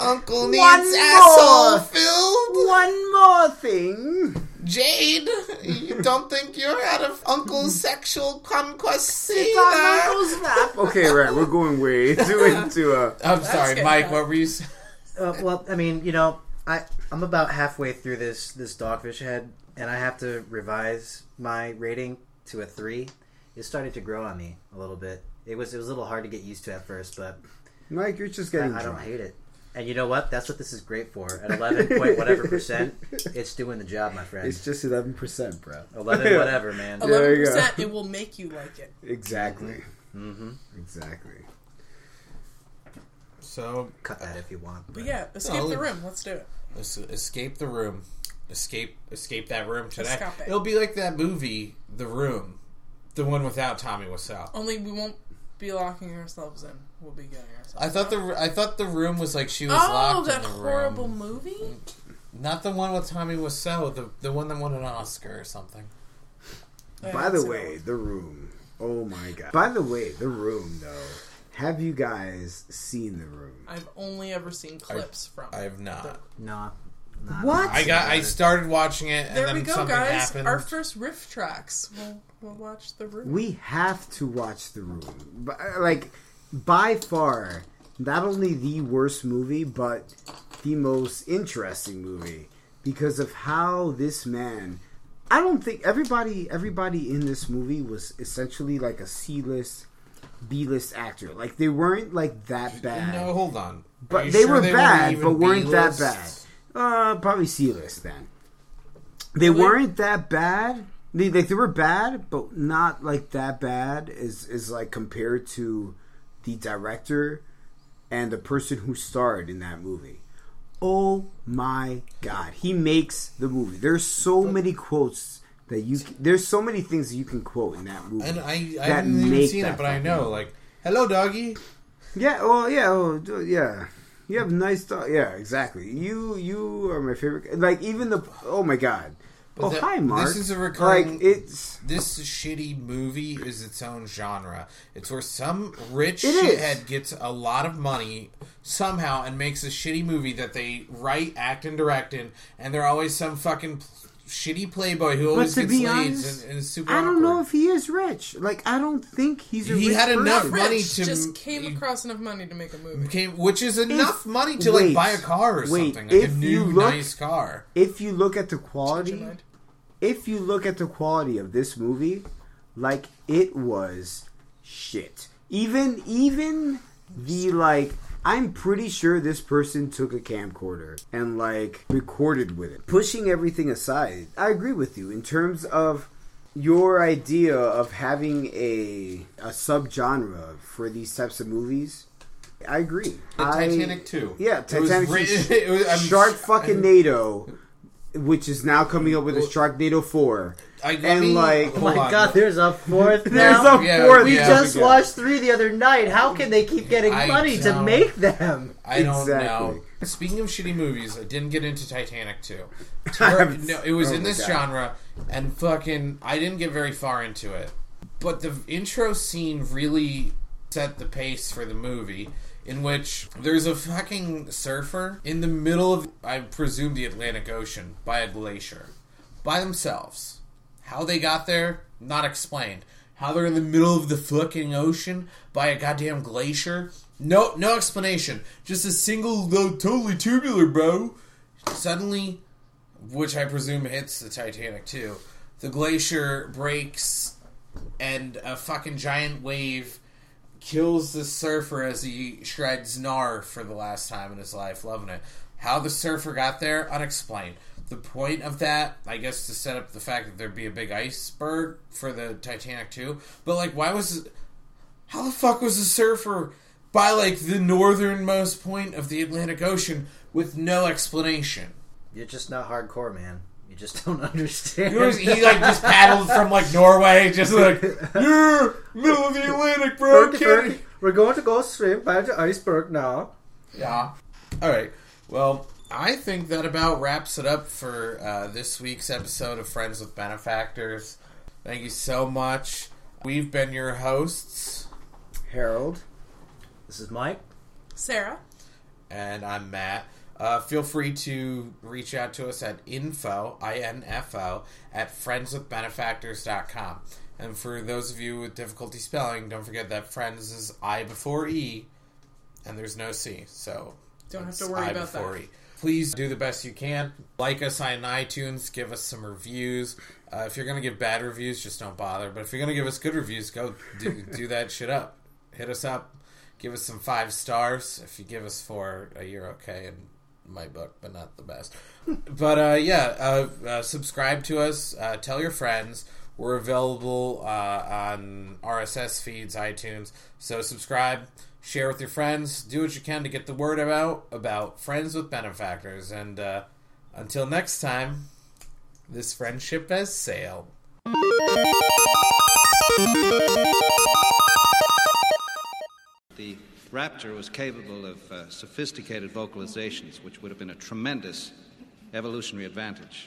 S1: Uncle needs
S2: One
S1: asshole
S2: more.
S1: filled.
S2: One more thing.
S1: Jade, you don't think you're out of Uncle's sexual conquest
S2: It's on
S1: either?
S2: Uncle's lap. Okay, right. We're going way too into uh
S1: I'm sorry, Mike. What were you saying?
S6: Uh, well, I mean, you know, I I'm about halfway through this this dogfish head, and I have to revise my rating to a three. It's starting to grow on me a little bit. It was it was a little hard to get used to at first, but
S2: Mike. You're just
S6: I,
S2: getting.
S6: I don't
S2: drunk.
S6: hate it. And you know what? That's what this is great for. At eleven point whatever percent, it's doing the job, my friend.
S2: It's just eleven percent, bro.
S6: Eleven whatever, man.
S2: There
S5: Eleven
S2: you go.
S5: percent, it will make you like it.
S2: Exactly.
S6: Mm-hmm.
S2: Exactly.
S1: So,
S6: Cut that if you want.
S5: But yeah, escape
S1: No,
S5: the room. Let's do it.
S1: es- escape the room. Escape, escape that room today.
S5: Escape.
S1: It'll be like that movie, The Room, the one without Tommy Wiseau.
S5: Only we won't be locking ourselves in. We'll be getting ourselves.
S1: I thought
S5: out.
S1: the I thought the room was like she was
S5: oh
S1: locked
S5: that
S1: in the
S5: horrible
S1: room.
S5: movie.
S1: Not the one with Tommy Wiseau, the the one that won an Oscar or something.
S5: Yeah,
S2: By the way,
S5: it.
S2: the room. Oh my god. By the way, the room though. Have you guys seen the room?
S5: I've only ever seen clips from.
S1: I have not.
S6: not. No.
S2: What?
S1: I got. I started watching it, and
S5: there
S1: then
S5: we go,
S1: something
S5: guys.
S1: happened.
S5: Our first RiffTrax. We'll we'll watch the room.
S2: We have to watch the room. Uh, Like by far, not only the worst movie, but the most interesting movie because of how this man. I don't think everybody everybody in this movie was essentially like a C list, B list actor. Like they weren't like that bad.
S1: No, hold on.
S2: But they
S1: sure
S2: were
S1: weren't
S2: bad,
S1: even
S2: but weren't that
S1: B-list?
S2: bad. Uh, probably C list then. They
S5: Really?
S2: weren't that bad. They like they were bad, but not like that bad. Is is like compared to the director and the person who starred in that movie. Oh my god, he makes the movie. There's so many quotes that you. There's so many things that you can quote in that movie.
S1: And I, I haven't even seen it, but I know.
S2: movie.
S1: Like, hello, doggy.
S2: Yeah, well, yeah, oh, yeah. You have nice dog. Yeah, exactly. You you are my favorite. Like even the oh my god.
S1: But
S2: oh
S1: that-
S2: hi, Mark.
S1: this is a recurring-
S2: Like it's
S1: This shitty movie is its own genre. It's where some rich shithead gets a lot of money somehow and makes a shitty movie that they write, act, and direct in, and they're always some fucking shitty playboy who always
S2: to
S1: gets laid
S2: honest,
S1: and, and is super
S2: I don't know if he is rich. Like I don't think he's a
S1: He
S2: rich
S1: had enough
S2: person.
S1: money
S5: Rich
S1: to-
S5: just came across enough money to make a movie.
S1: Came, which is enough
S2: If-
S1: money to
S2: wait,
S1: like buy a car or
S2: wait,
S1: something, like a new
S2: you look-
S1: nice car.
S2: If you look at the quality, if you look at the quality of this movie, like it was shit. Even even the like I'm pretty sure this person took a camcorder and like recorded with it. Pushing everything aside, I agree with you in terms of your idea of having a a subgenre for these types of movies. I agree.
S1: The
S2: I-
S1: Titanic 2.
S2: Yeah,
S1: It was
S2: Titanic
S1: writ-
S2: 2.
S1: it was- I'm-
S2: Shark fucking NATO, which is now coming up with a Sharknado 4.
S1: I, let
S2: and
S1: me-
S2: like,
S6: Oh my
S1: on.
S6: god, there's a fourth
S2: There's a
S1: Yeah,
S2: fourth.
S6: we
S1: yeah.
S6: just
S2: Yeah.
S6: watched three the other night. How can they keep getting
S1: I
S6: money to make them?
S1: I don't
S2: Exactly.
S1: know. Speaking of shitty movies, I didn't get into Titanic 2. Ter- no, it was
S2: oh
S1: in this
S2: God.
S1: genre, and fucking, I didn't get very far into it. But the intro scene really set the pace for the movie, in which there's a fucking surfer in the middle of, I presume, the Atlantic Ocean by a glacier, by themselves. How they got there, not explained. How they're in the middle of the fucking ocean by a goddamn glacier, no, no explanation. Just a single, though totally tubular, bro. Suddenly, which I presume hits the Titanic too. The glacier breaks, and a fucking giant wave kills the surfer as he shreds Nar for the last time in his life. Loving it. How the surfer got there, unexplained. The point of that, I guess, to set up the fact that there'd be a big iceberg for the Titanic too. But like, why was? How the fuck was the surfer by like the northernmost point of the Atlantic Ocean with no explanation?
S6: You're just not hardcore, man. You just don't understand.
S1: You know, he like just paddled from like Norway, just like yeah, middle of the Atlantic, bro.
S6: Berkey,
S1: Kidding.
S6: We're going to go swim by the iceberg now.
S1: Yeah. All right. Well, I think that about wraps it up for uh, this week's episode of Friends with Benefactors. Thank you so much. We've been your hosts,
S2: Harold.
S6: This is Mike.
S5: Sarah.
S1: and I'm Matt. Uh, feel free to reach out to us at info, I-N-F-O, at friendswithbenefactors.com. And for those of you with difficulty spelling, don't forget that friends is I before E, and there's no C. So
S5: Don't have to worry
S1: I
S5: about
S1: before
S5: that.
S1: E. Please do the best you can. Like us on iTunes. Give us some reviews. Uh, if you're going to give bad reviews, just don't bother. But if you're going to give us good reviews, go do, do that shit up. Hit us up. Give us some five stars. If you give us four, uh, you're okay in my book, but not the best. but uh, yeah, uh, uh, subscribe to us. Uh, tell your friends. We're available uh, on RSS feeds, iTunes. So subscribe, share with your friends, do what you can to get the word out about friends with benefactors. And until next time, this friendship has sailed.
S7: The Raptor was capable of uh, sophisticated vocalizations, which would have been a tremendous evolutionary advantage.